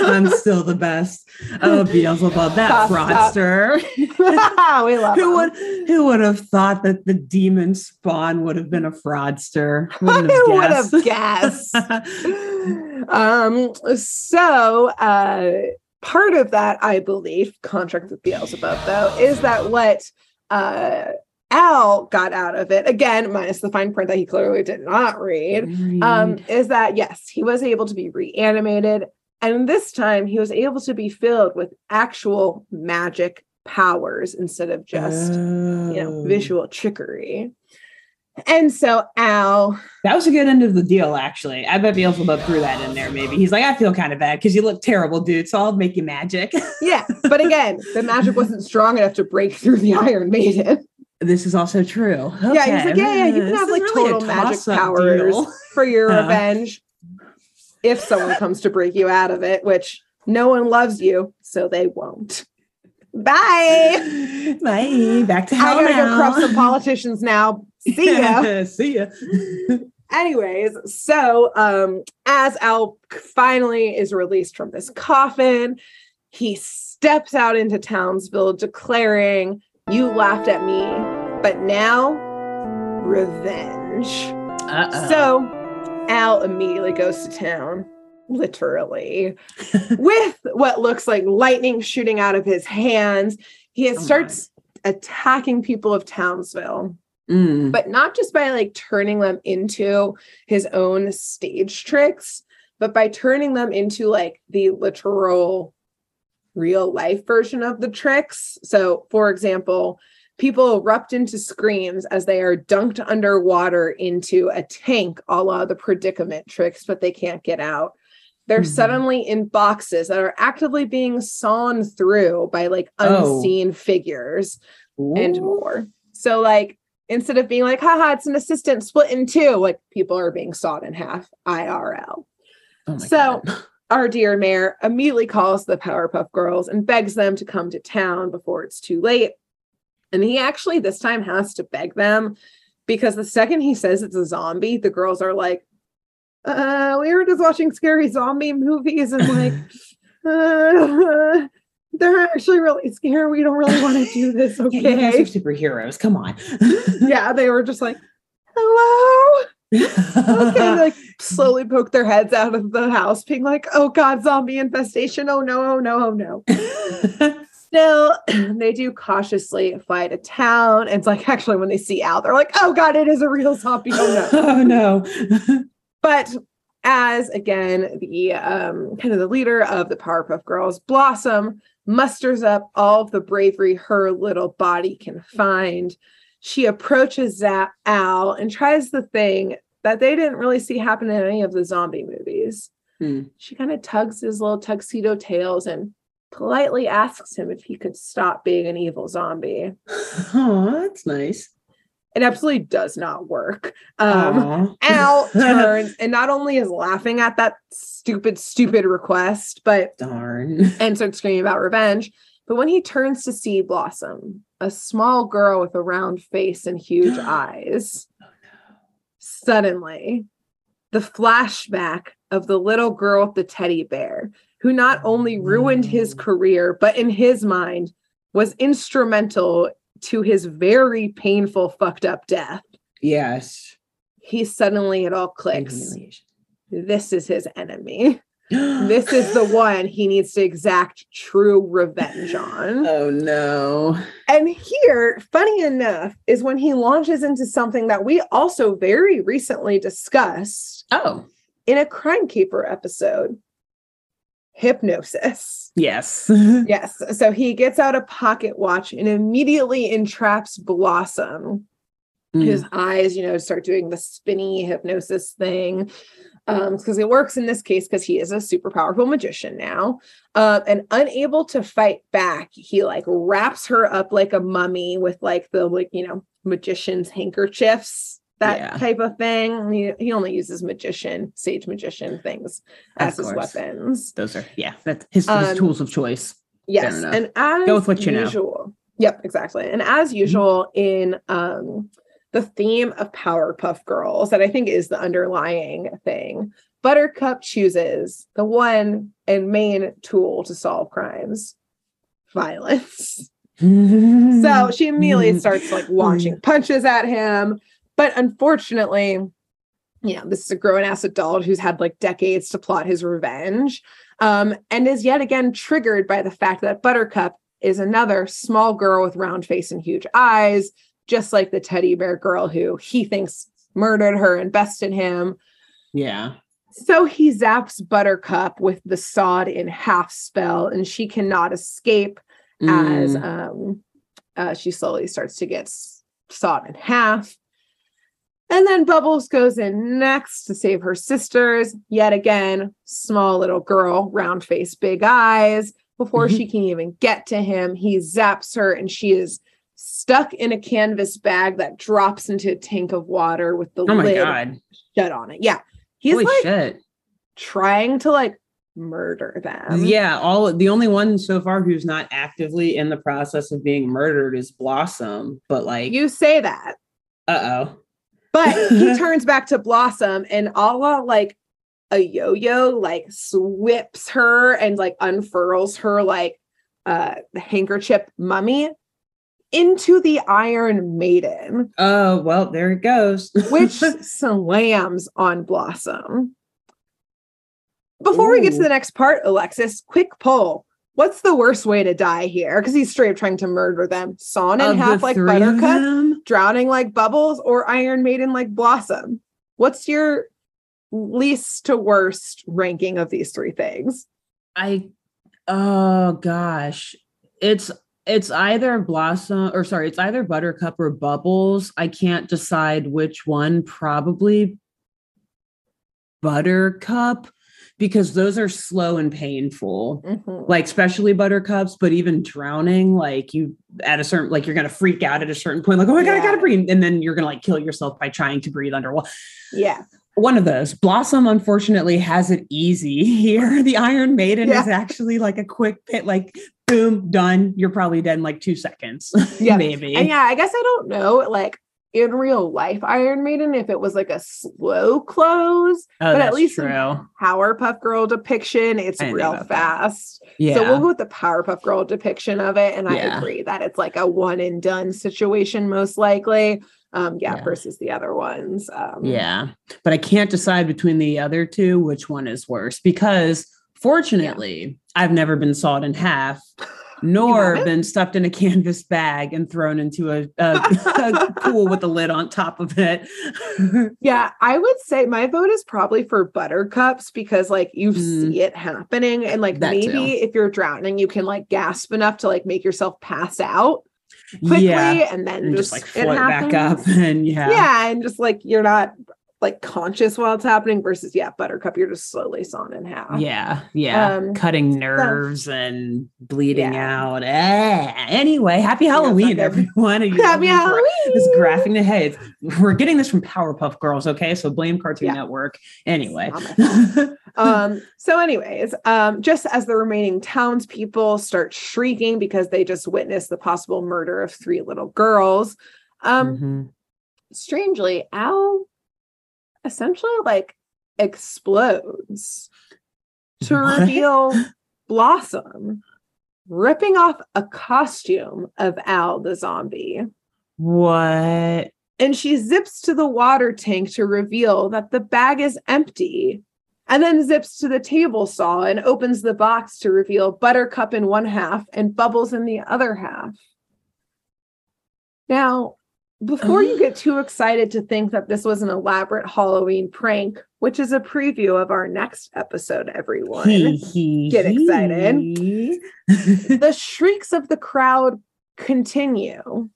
Speaker 2: I'm still the best. Oh, *laughs* Beelzebub, that stop, fraudster.
Speaker 1: Stop. we love
Speaker 2: who would who would have thought that the demon spawn would have been a fraudster?
Speaker 1: Wouldn't have would have guessed. um. So, uh, part of that, I believe, contract with Beelzebub, though, is that what uh Al got out of it, again, minus the fine print that he clearly did not read, read, um, is that yes, he was able to be reanimated and this time he was able to be filled with actual magic powers instead of just, oh. you know, oh. visual trickery. And so Al.
Speaker 2: That was a good end of the deal, actually. I bet Beelzebub threw that in there, maybe. He's like, I feel kind of bad because you look terrible, dude. So I'll make you magic.
Speaker 1: yeah. But again, the magic wasn't strong enough to break through the *laughs* Iron Maiden.
Speaker 2: This is also true.
Speaker 1: Okay. Yeah, he's like, yeah, yeah, you can have like really total magic powers deal. for your revenge if someone comes to break you out of it, which no one loves you, so they won't. Bye.
Speaker 2: Bye. Back to hell.
Speaker 1: I'm gonna go corrupt some politicians now. See ya. *laughs*
Speaker 2: See ya.
Speaker 1: Anyways, so um, as Al finally is released from this coffin, he steps out into Townsville declaring, You laughed at me, but now revenge. Uh-oh. So Al immediately goes to town, literally, *laughs* with what looks like lightning shooting out of his hands. He oh starts my. attacking people of Townsville. Mm. But not just by like turning them into his own stage tricks, but by turning them into like the literal real life version of the tricks. So, for example, people erupt into screams as they are dunked underwater into a tank, a la the predicament tricks, but they can't get out. They're mm-hmm. suddenly in boxes that are actively being sawn through by like oh. unseen oh. figures Ooh. and more. So, like, instead of being like, haha, it's an assistant split in two, like people are being sawed in half IRL. Oh so God. *laughs* our dear mayor immediately calls the Powerpuff Girls and begs them to come to town before it's too late. And he actually this time has to beg them because the second he says it's a zombie, the girls are like, uh, we were just watching scary zombie movies and like, *laughs* uh, they're actually really scared. We don't really want to do this. Okay. *laughs*
Speaker 2: Yeah, you guys are superheroes. Come on. *laughs*
Speaker 1: yeah, they were just like, hello. Okay, like *laughs* slowly poke their heads out of the house, being like, oh God, zombie infestation. Oh no, oh no, oh no. *laughs* Still, *clears throat* they do cautiously fly to town. And it's like actually when they see Al, they're like, oh God, it is a real zombie. Oh no. *laughs*
Speaker 2: oh no.
Speaker 1: but as again, the um kind of the leader of the Powerpuff Girls, Blossom musters up all of the bravery her little body can find. She approaches Al and tries the thing that they didn't really see happen in any of the zombie movies. Hmm. She kind of tugs his little tuxedo tails and politely asks him if he could stop being an evil zombie.
Speaker 2: Oh, that's nice.
Speaker 1: It absolutely does not work. Um, Al *laughs* turns and not only is laughing at that stupid, stupid request, but
Speaker 2: darn,
Speaker 1: and starts screaming about revenge. But when he turns to see Blossom, a small girl with a round face and huge *gasps* eyes, oh, no. suddenly the flashback of the little girl with the teddy bear, who not only ruined his career, but in his mind was instrumental to his very painful, fucked up death.
Speaker 2: Yes.
Speaker 1: He suddenly, it all clicks. This is his enemy. This is the one he needs to exact true revenge on.
Speaker 2: Oh no.
Speaker 1: And here, funny enough, is when he launches into something that we also very recently discussed.
Speaker 2: Oh.
Speaker 1: In a Crime Caper episode hypnosis.
Speaker 2: Yes.
Speaker 1: yes. So he gets out a pocket watch and immediately entraps Blossom. Mm. His eyes, you know, start doing the spinny hypnosis thing. Um, because it works in this case because he is a super powerful magician now. Um, and unable to fight back, he like wraps her up like a mummy with like the like, you know, magician's handkerchiefs that yeah. type of thing. He, he only uses magician, sage magician things as his weapons.
Speaker 2: Those are yeah, that's his, um, his tools of choice.
Speaker 1: Yes, and as go with what you usual, know. Yep, exactly. And as mm-hmm. usual mm-hmm. in um the theme of Powerpuff Girls, that I think is the underlying thing. Buttercup chooses the one and main tool to solve crimes violence. *laughs* so she immediately starts like launching punches at him but unfortunately, you know, this is a grown ass adult who's had like decades to plot his revenge um, and is yet again triggered by the fact that Buttercup is another small girl with round face and huge eyes, just like the teddy bear girl who he thinks murdered her and bested him.
Speaker 2: Yeah.
Speaker 1: So he zaps Buttercup with the sawed in half spell, and she cannot escape mm. as um, uh, she slowly starts to get sawed in half. And then Bubbles goes in next to save her sisters. Yet again, small little girl, round face, big eyes. Before mm-hmm. she can even get to him, he zaps her and she is stuck in a canvas bag that drops into a tank of water with the oh lid God. shut on it. Yeah. He's Holy like shit. trying to like murder them.
Speaker 2: Yeah, all the only one so far who's not actively in the process of being murdered is Blossom, but like
Speaker 1: you say that.
Speaker 2: Uh-oh.
Speaker 1: But he *laughs* turns back to Blossom and Allah like a yo-yo like swips her and like unfurls her like uh handkerchief mummy into the Iron Maiden.
Speaker 2: Oh, well, there it goes.
Speaker 1: which *laughs* slams on Blossom. Before Ooh. we get to the next part, Alexis, quick poll. What's the worst way to die here? Because he's straight up trying to murder them. Sawn in of half like Buttercup, drowning like Bubbles, or Iron Maiden like Blossom. What's your least to worst ranking of these three things?
Speaker 2: I oh gosh. It's it's either blossom or sorry, it's either buttercup or bubbles. I can't decide which one, probably buttercup because those are slow and painful. Mm-hmm. Like especially buttercups, but even drowning, like you at a certain like you're gonna freak out at a certain point, like, oh my god, yeah. I gotta breathe. And then you're gonna like kill yourself by trying to breathe underwater.
Speaker 1: Yeah
Speaker 2: one of those. Blossom unfortunately has it easy *laughs* here. The Iron Maiden yeah. is actually like a quick pit, like boom, done. You're probably dead in like two seconds. *laughs* Yeah, maybe.
Speaker 1: And yeah, I guess I don't know. Like in real life, Iron Maiden, if it was like a slow close, oh, but at least true. Powerpuff Girl depiction, it's real fast. That. Yeah. So we'll go with the Powerpuff Girl depiction of it, and yeah. I agree that it's like a one and done situation, most likely um yeah, yeah, versus the other ones um
Speaker 2: yeah but i can't decide between the other two which one is worse because fortunately yeah. i've never been sawed in half *laughs* nor been stuffed in a canvas bag and thrown into a, a, *laughs* a pool with a lid on top of it. *laughs*
Speaker 1: yeah, I would say my vote is probably for buttercups because like you mm. see it happening and like that maybe too. if you're drowning you can like gasp enough to like make yourself pass out quickly yeah. and then and just, just, like float back up *laughs* and yeah yeah and just like you're not like conscious while it's happening versus yeah buttercup you're just slowly sawn in half
Speaker 2: yeah yeah um, cutting nerves so, and bleeding yeah. out eh. anyway happy halloween everyone *laughs*
Speaker 1: happy halloween
Speaker 2: this the heads we're getting this from powerpuff girls okay so blame cartoon yeah. network anyway *laughs*
Speaker 1: um so anyways um just as the remaining townspeople start shrieking because they just witnessed the possible murder of three little girls um mm-hmm. strangely al essentially like explodes to what? reveal Blossom ripping off a costume of Al the zombie.
Speaker 2: What?
Speaker 1: And she zips to the water tank to reveal that the bag is empty. And then zips to the table saw and opens the box to reveal Buttercup in one half and Bubbles in the other half. Now, before you get too excited to think that this was an elaborate Halloween prank, which is a preview of our next episode, everyone, get excited. *laughs* the shrieks of the crowd continue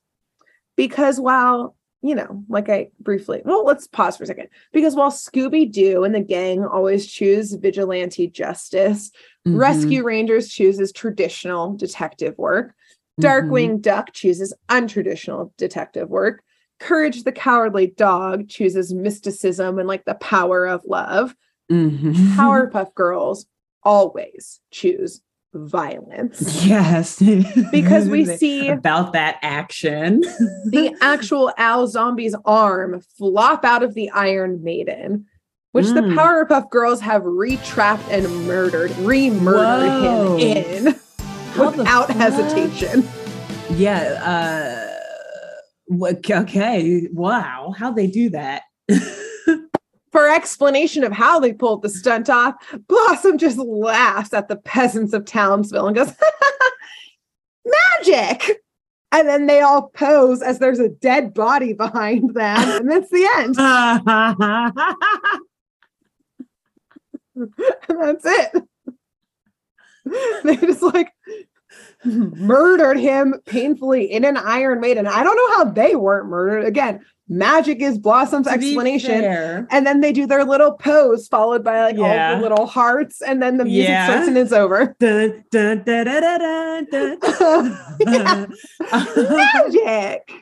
Speaker 1: because while, you know, like I briefly, well, let's pause for a second. Because while Scooby Doo and the gang always choose vigilante justice, mm-hmm. Rescue Rangers chooses traditional detective work. Darkwing mm-hmm. Duck chooses untraditional detective work. Courage the Cowardly Dog chooses mysticism and like the power of love. Mm-hmm. Powerpuff Girls always choose violence. *laughs*
Speaker 2: Yes.
Speaker 1: because we *laughs* see
Speaker 2: about that action.
Speaker 1: the *laughs* actual Al Zombie's arm flop out of the Iron Maiden, which mm. the Powerpuff Girls have retrapped and murdered, re-murdered Whoa. him in without hesitation.
Speaker 2: Yeah. Uh, okay. Wow. How they do that? *laughs*
Speaker 1: For explanation of how they pulled the stunt off, Blossom just laughs at the peasants of Townsville and goes, *laughs* Magic! And then they all pose as there's a dead body behind them. And that's the end. *laughs* and that's it. *laughs* They just like murdered him painfully in an Iron Maiden. I don't know how they weren't murdered. Again, magic is Blossom's to explanation. And then they do their little pose followed by like yeah. all the little hearts, and then the music yeah. starts and it's over. *laughs* Dun, dun, dun, *laughs* magic.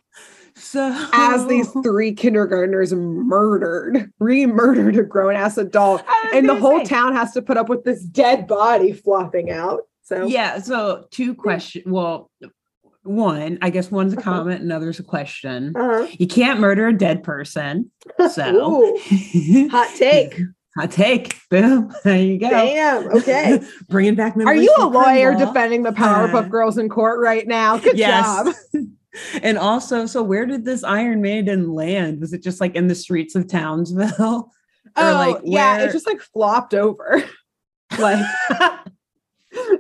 Speaker 1: So as these *laughs* three kindergartners murdered, re-murdered a grown-ass adult, and the whole say. town has to put up with this dead body flopping out. So
Speaker 2: yeah. So two questions. Well, one, I guess one's a uh-huh. comment, another's a question. Uh-huh. You can't murder a dead person. *laughs* So
Speaker 1: hot *laughs* take.
Speaker 2: Hot take. Boom. There you go.
Speaker 1: Damn. Okay.
Speaker 2: Bringing back
Speaker 1: Are you a lawyer defending the Powerpuff uh, Girls in court right now? Good yes. job.
Speaker 2: And also, so where did this Iron Maiden land? Was it just like in the streets of Townsville? *laughs*
Speaker 1: oh, like yeah, it just like flopped over. *laughs* like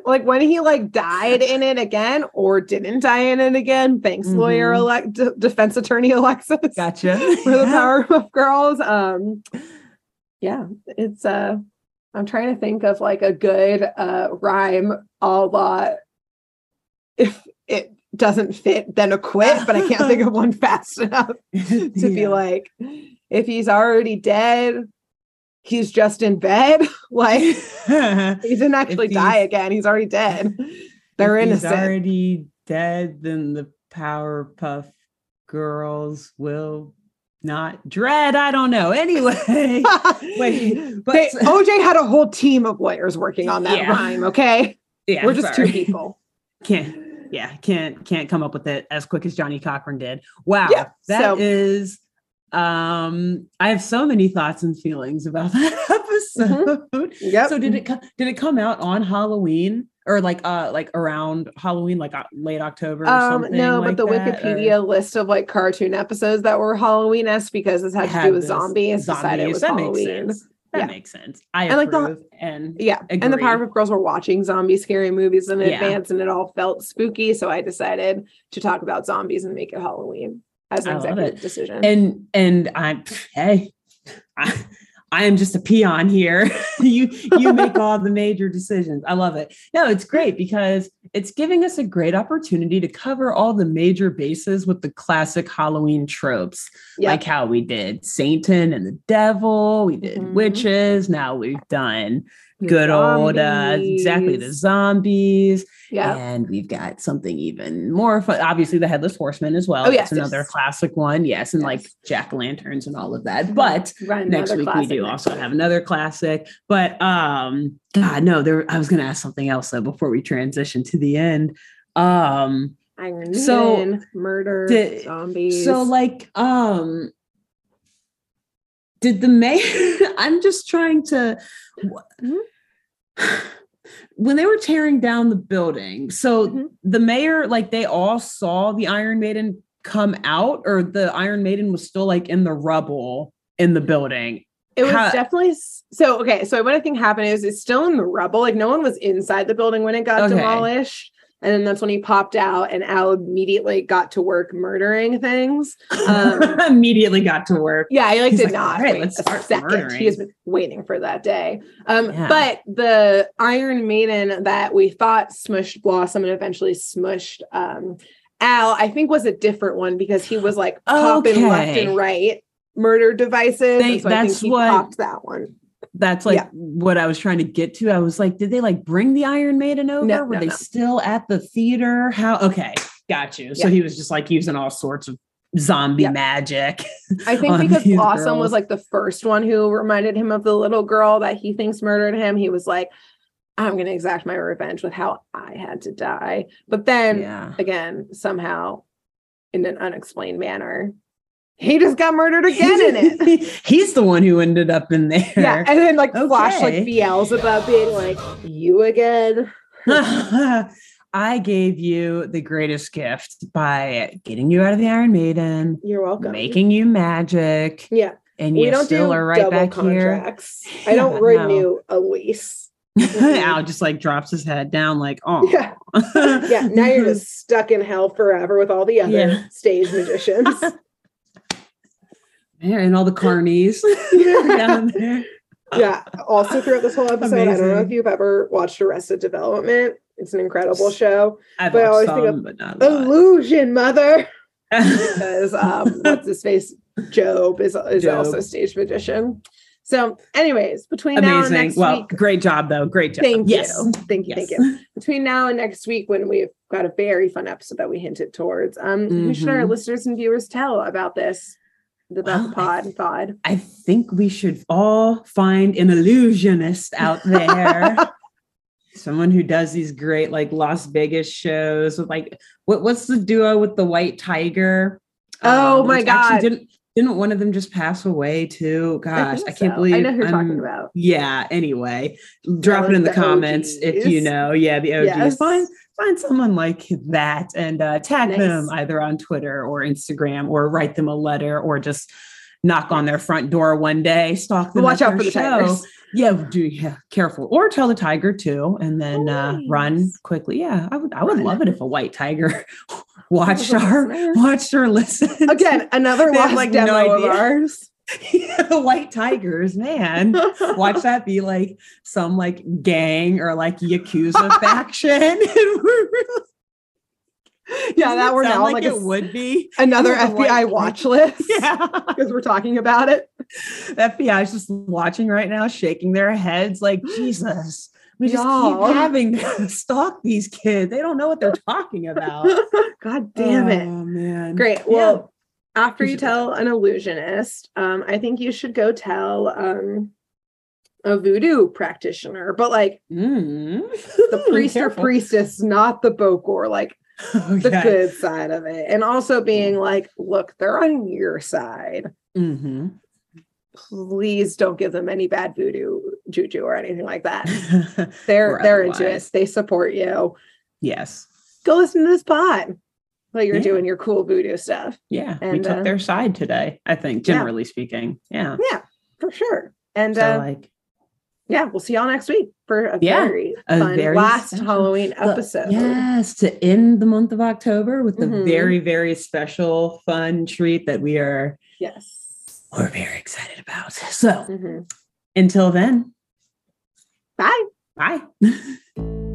Speaker 1: like when he like died in it again or didn't die in it again. Thanks, mm-hmm. lawyer elect d- defense attorney Alexis.
Speaker 2: Gotcha. *laughs*
Speaker 1: for the Power of Girls. Um yeah, it's uh I'm trying to think of like a good uh rhyme a lot if it doesn't fit, then acquit, but I can't think of one *laughs* fast enough to yeah. be like, if he's already dead, he's just in bed. *laughs* like *laughs* he didn't actually die again. He's already dead. They're innocent.
Speaker 2: He's already dead, then the Powerpuff Girls will not dread. I don't know. Anyway,
Speaker 1: wait, but they, OJ had a whole team of lawyers working on that yeah. rhyme. Okay,
Speaker 2: yeah,
Speaker 1: we're just sorry. two people.
Speaker 2: Can't yeah, can't can't come up with it as quick as Johnnie Cochran did. Wow, yeah, that so, is um i have so many thoughts and feelings about *laughs* that episode mm-hmm. yeah so did it did it come out on halloween or like uh like around halloween like uh, late october um
Speaker 1: no
Speaker 2: like
Speaker 1: but the that, wikipedia or? list of like cartoon episodes that were halloween-esque because this had to do with zombies, zombies decided it was
Speaker 2: that
Speaker 1: halloween.
Speaker 2: That yeah. makes sense. I and like the and
Speaker 1: yeah, agree. and the Powerpuff Girls were watching zombie scary movies in yeah. advance, and it all felt spooky. So I decided to talk about zombies and make it Halloween as an executive decision.
Speaker 2: And and I'm hey, *laughs* I, I am just a peon here. *laughs* you you make *laughs* all the major decisions. I love it. No, it's great because it's giving us a great opportunity to cover all the major bases with the classic Halloween tropes, yep. like how we did Satan and the devil, we did mm-hmm. witches. Now we've done good old uh, exactly the zombies yeah and we've got something even more fun obviously the headless horseman as well oh yes another yes. classic one yes and yes. like jack-o'-lanterns and all of that mm-hmm. but next week we do also have another classic but um god no there i was gonna ask something else though before we transition to the end um
Speaker 1: Iron so murder did, zombies
Speaker 2: so like um did the mayor *laughs* i'm just trying to mm-hmm. When they were tearing down the building so mm-hmm. the mayor like they all saw the iron maiden come out or the iron maiden was still like in the rubble in the building
Speaker 1: it was How- definitely so okay so what i think happened is it's still in the rubble like no one was inside the building when it got okay. demolished and then that's when he popped out, and Al immediately got to work murdering things.
Speaker 2: Um, *laughs* immediately got to work.
Speaker 1: Yeah, he like He's did like, not right, let's start second. Murdering. He has been waiting for that day. Um, yeah. But the Iron Maiden that we thought smushed Blossom and eventually smushed um, Al, I think was a different one because he was like popping okay. left and right murder devices. They, so that's what popped that one
Speaker 2: that's like yeah. what I was trying to get to. I was like, did they like bring the Iron Maiden over? No, Were no, they no. still at the theater? How? Okay, got you. So yeah. he was just like using all sorts of zombie yeah. magic.
Speaker 1: I think because Blossom girls. was like the first one who reminded him of the little girl that he thinks murdered him. He was like, I'm going to exact my revenge with how I had to die. But then again, somehow in an unexplained manner, he just got murdered *laughs* again in it.
Speaker 2: He's the one who ended up in there.
Speaker 1: Yeah, and then like okay. flash like Beelzebub being like, "You again." *laughs*
Speaker 2: I gave you the greatest gift by getting you out of the Iron Maiden.
Speaker 1: You're welcome.
Speaker 2: Making you magic.
Speaker 1: Yeah.
Speaker 2: And you still do are right back contracts.
Speaker 1: here. *laughs* I don't renew no. a lease.
Speaker 2: Al just like drops his head down, like, oh.
Speaker 1: Yeah. yeah. Now you're just stuck in hell forever with all the other yeah. stage magicians
Speaker 2: and all the carnies *laughs* *laughs* down there.
Speaker 1: Yeah. Also throughout this whole episode, Amazing. I don't know if you've ever watched Arrested Development. It's an incredible show.
Speaker 2: I've but I always some, think of
Speaker 1: illusion, mother. *laughs* because um, what's his face? Gob is is Gob. also a stage magician. So, anyways, between Amazing. now and next well, week,
Speaker 2: great job though. Great job.
Speaker 1: Thank yes. you. Thank you. Yes. Thank you. Between now and next week, when we've got a very fun episode that we hinted towards, um, mm-hmm. who should our listeners and viewers tell about this? The best well, pod pod.
Speaker 2: I think we should all find an illusionist out there *laughs* someone who does these great like Las Vegas shows with like what what's the duo with the white tiger?
Speaker 1: Oh um, my god!
Speaker 2: Didn't didn't one of them just pass away too? Gosh, I, I can't
Speaker 1: so.
Speaker 2: believe. I
Speaker 1: know who you're talking about.
Speaker 2: Yeah. Anyway, drop it in the, the comments OGs. if you know. Yeah, the OGs. Yes. Find someone like that and uh, tag nice. them either on Twitter or Instagram or write them a letter or just knock on their front door one day, stalk them.
Speaker 1: Watch out for the show. tigers.
Speaker 2: Yeah, do yeah, careful. Or tell the tiger too, and then uh, nice. uh, run quickly. Yeah, I would I would love it if a white tiger *laughs* watched our watched or listened.
Speaker 1: Again, another *laughs* lost like demo no of ours. *laughs*
Speaker 2: the white tigers, man. Watch that be like some like gang or like Yakuza *laughs* faction. *laughs*
Speaker 1: yeah, that we're now
Speaker 2: like,
Speaker 1: like
Speaker 2: it a, would be
Speaker 1: another FBI watch list. Yeah, because we're talking about it.
Speaker 2: FBI is just watching right now, shaking their heads like Jesus. We just Y'all. keep having to stalk these kids. They don't know what they're talking about.
Speaker 1: God damn it.
Speaker 2: Oh man.
Speaker 1: Great. Well. After you tell an illusionist, um, I think you should go tell um a voodoo practitioner, but like
Speaker 2: mm.
Speaker 1: the *laughs* priest or priestess, not the bokor, like *laughs* okay. the good side of it. And also being like, look, they're on your side.
Speaker 2: Mm-hmm
Speaker 1: please don't give them any bad voodoo juju or anything like that. *laughs* They're they're into it. They support you.
Speaker 2: Yes.
Speaker 1: Go listen to this pod while you're yeah. doing your cool voodoo stuff.
Speaker 2: Yeah. And, we took uh, their side today, I think, generally yeah. speaking. Yeah.
Speaker 1: Yeah, for sure. And so, uh, like yeah, we'll see y'all next week for a yeah, very a fun very last special, Halloween episode.
Speaker 2: yes, to end the month of October with mm-hmm. a very, very special, fun treat that we are
Speaker 1: yes
Speaker 2: we're very excited about. So mm-hmm. until then,
Speaker 1: bye.
Speaker 2: Bye. *laughs*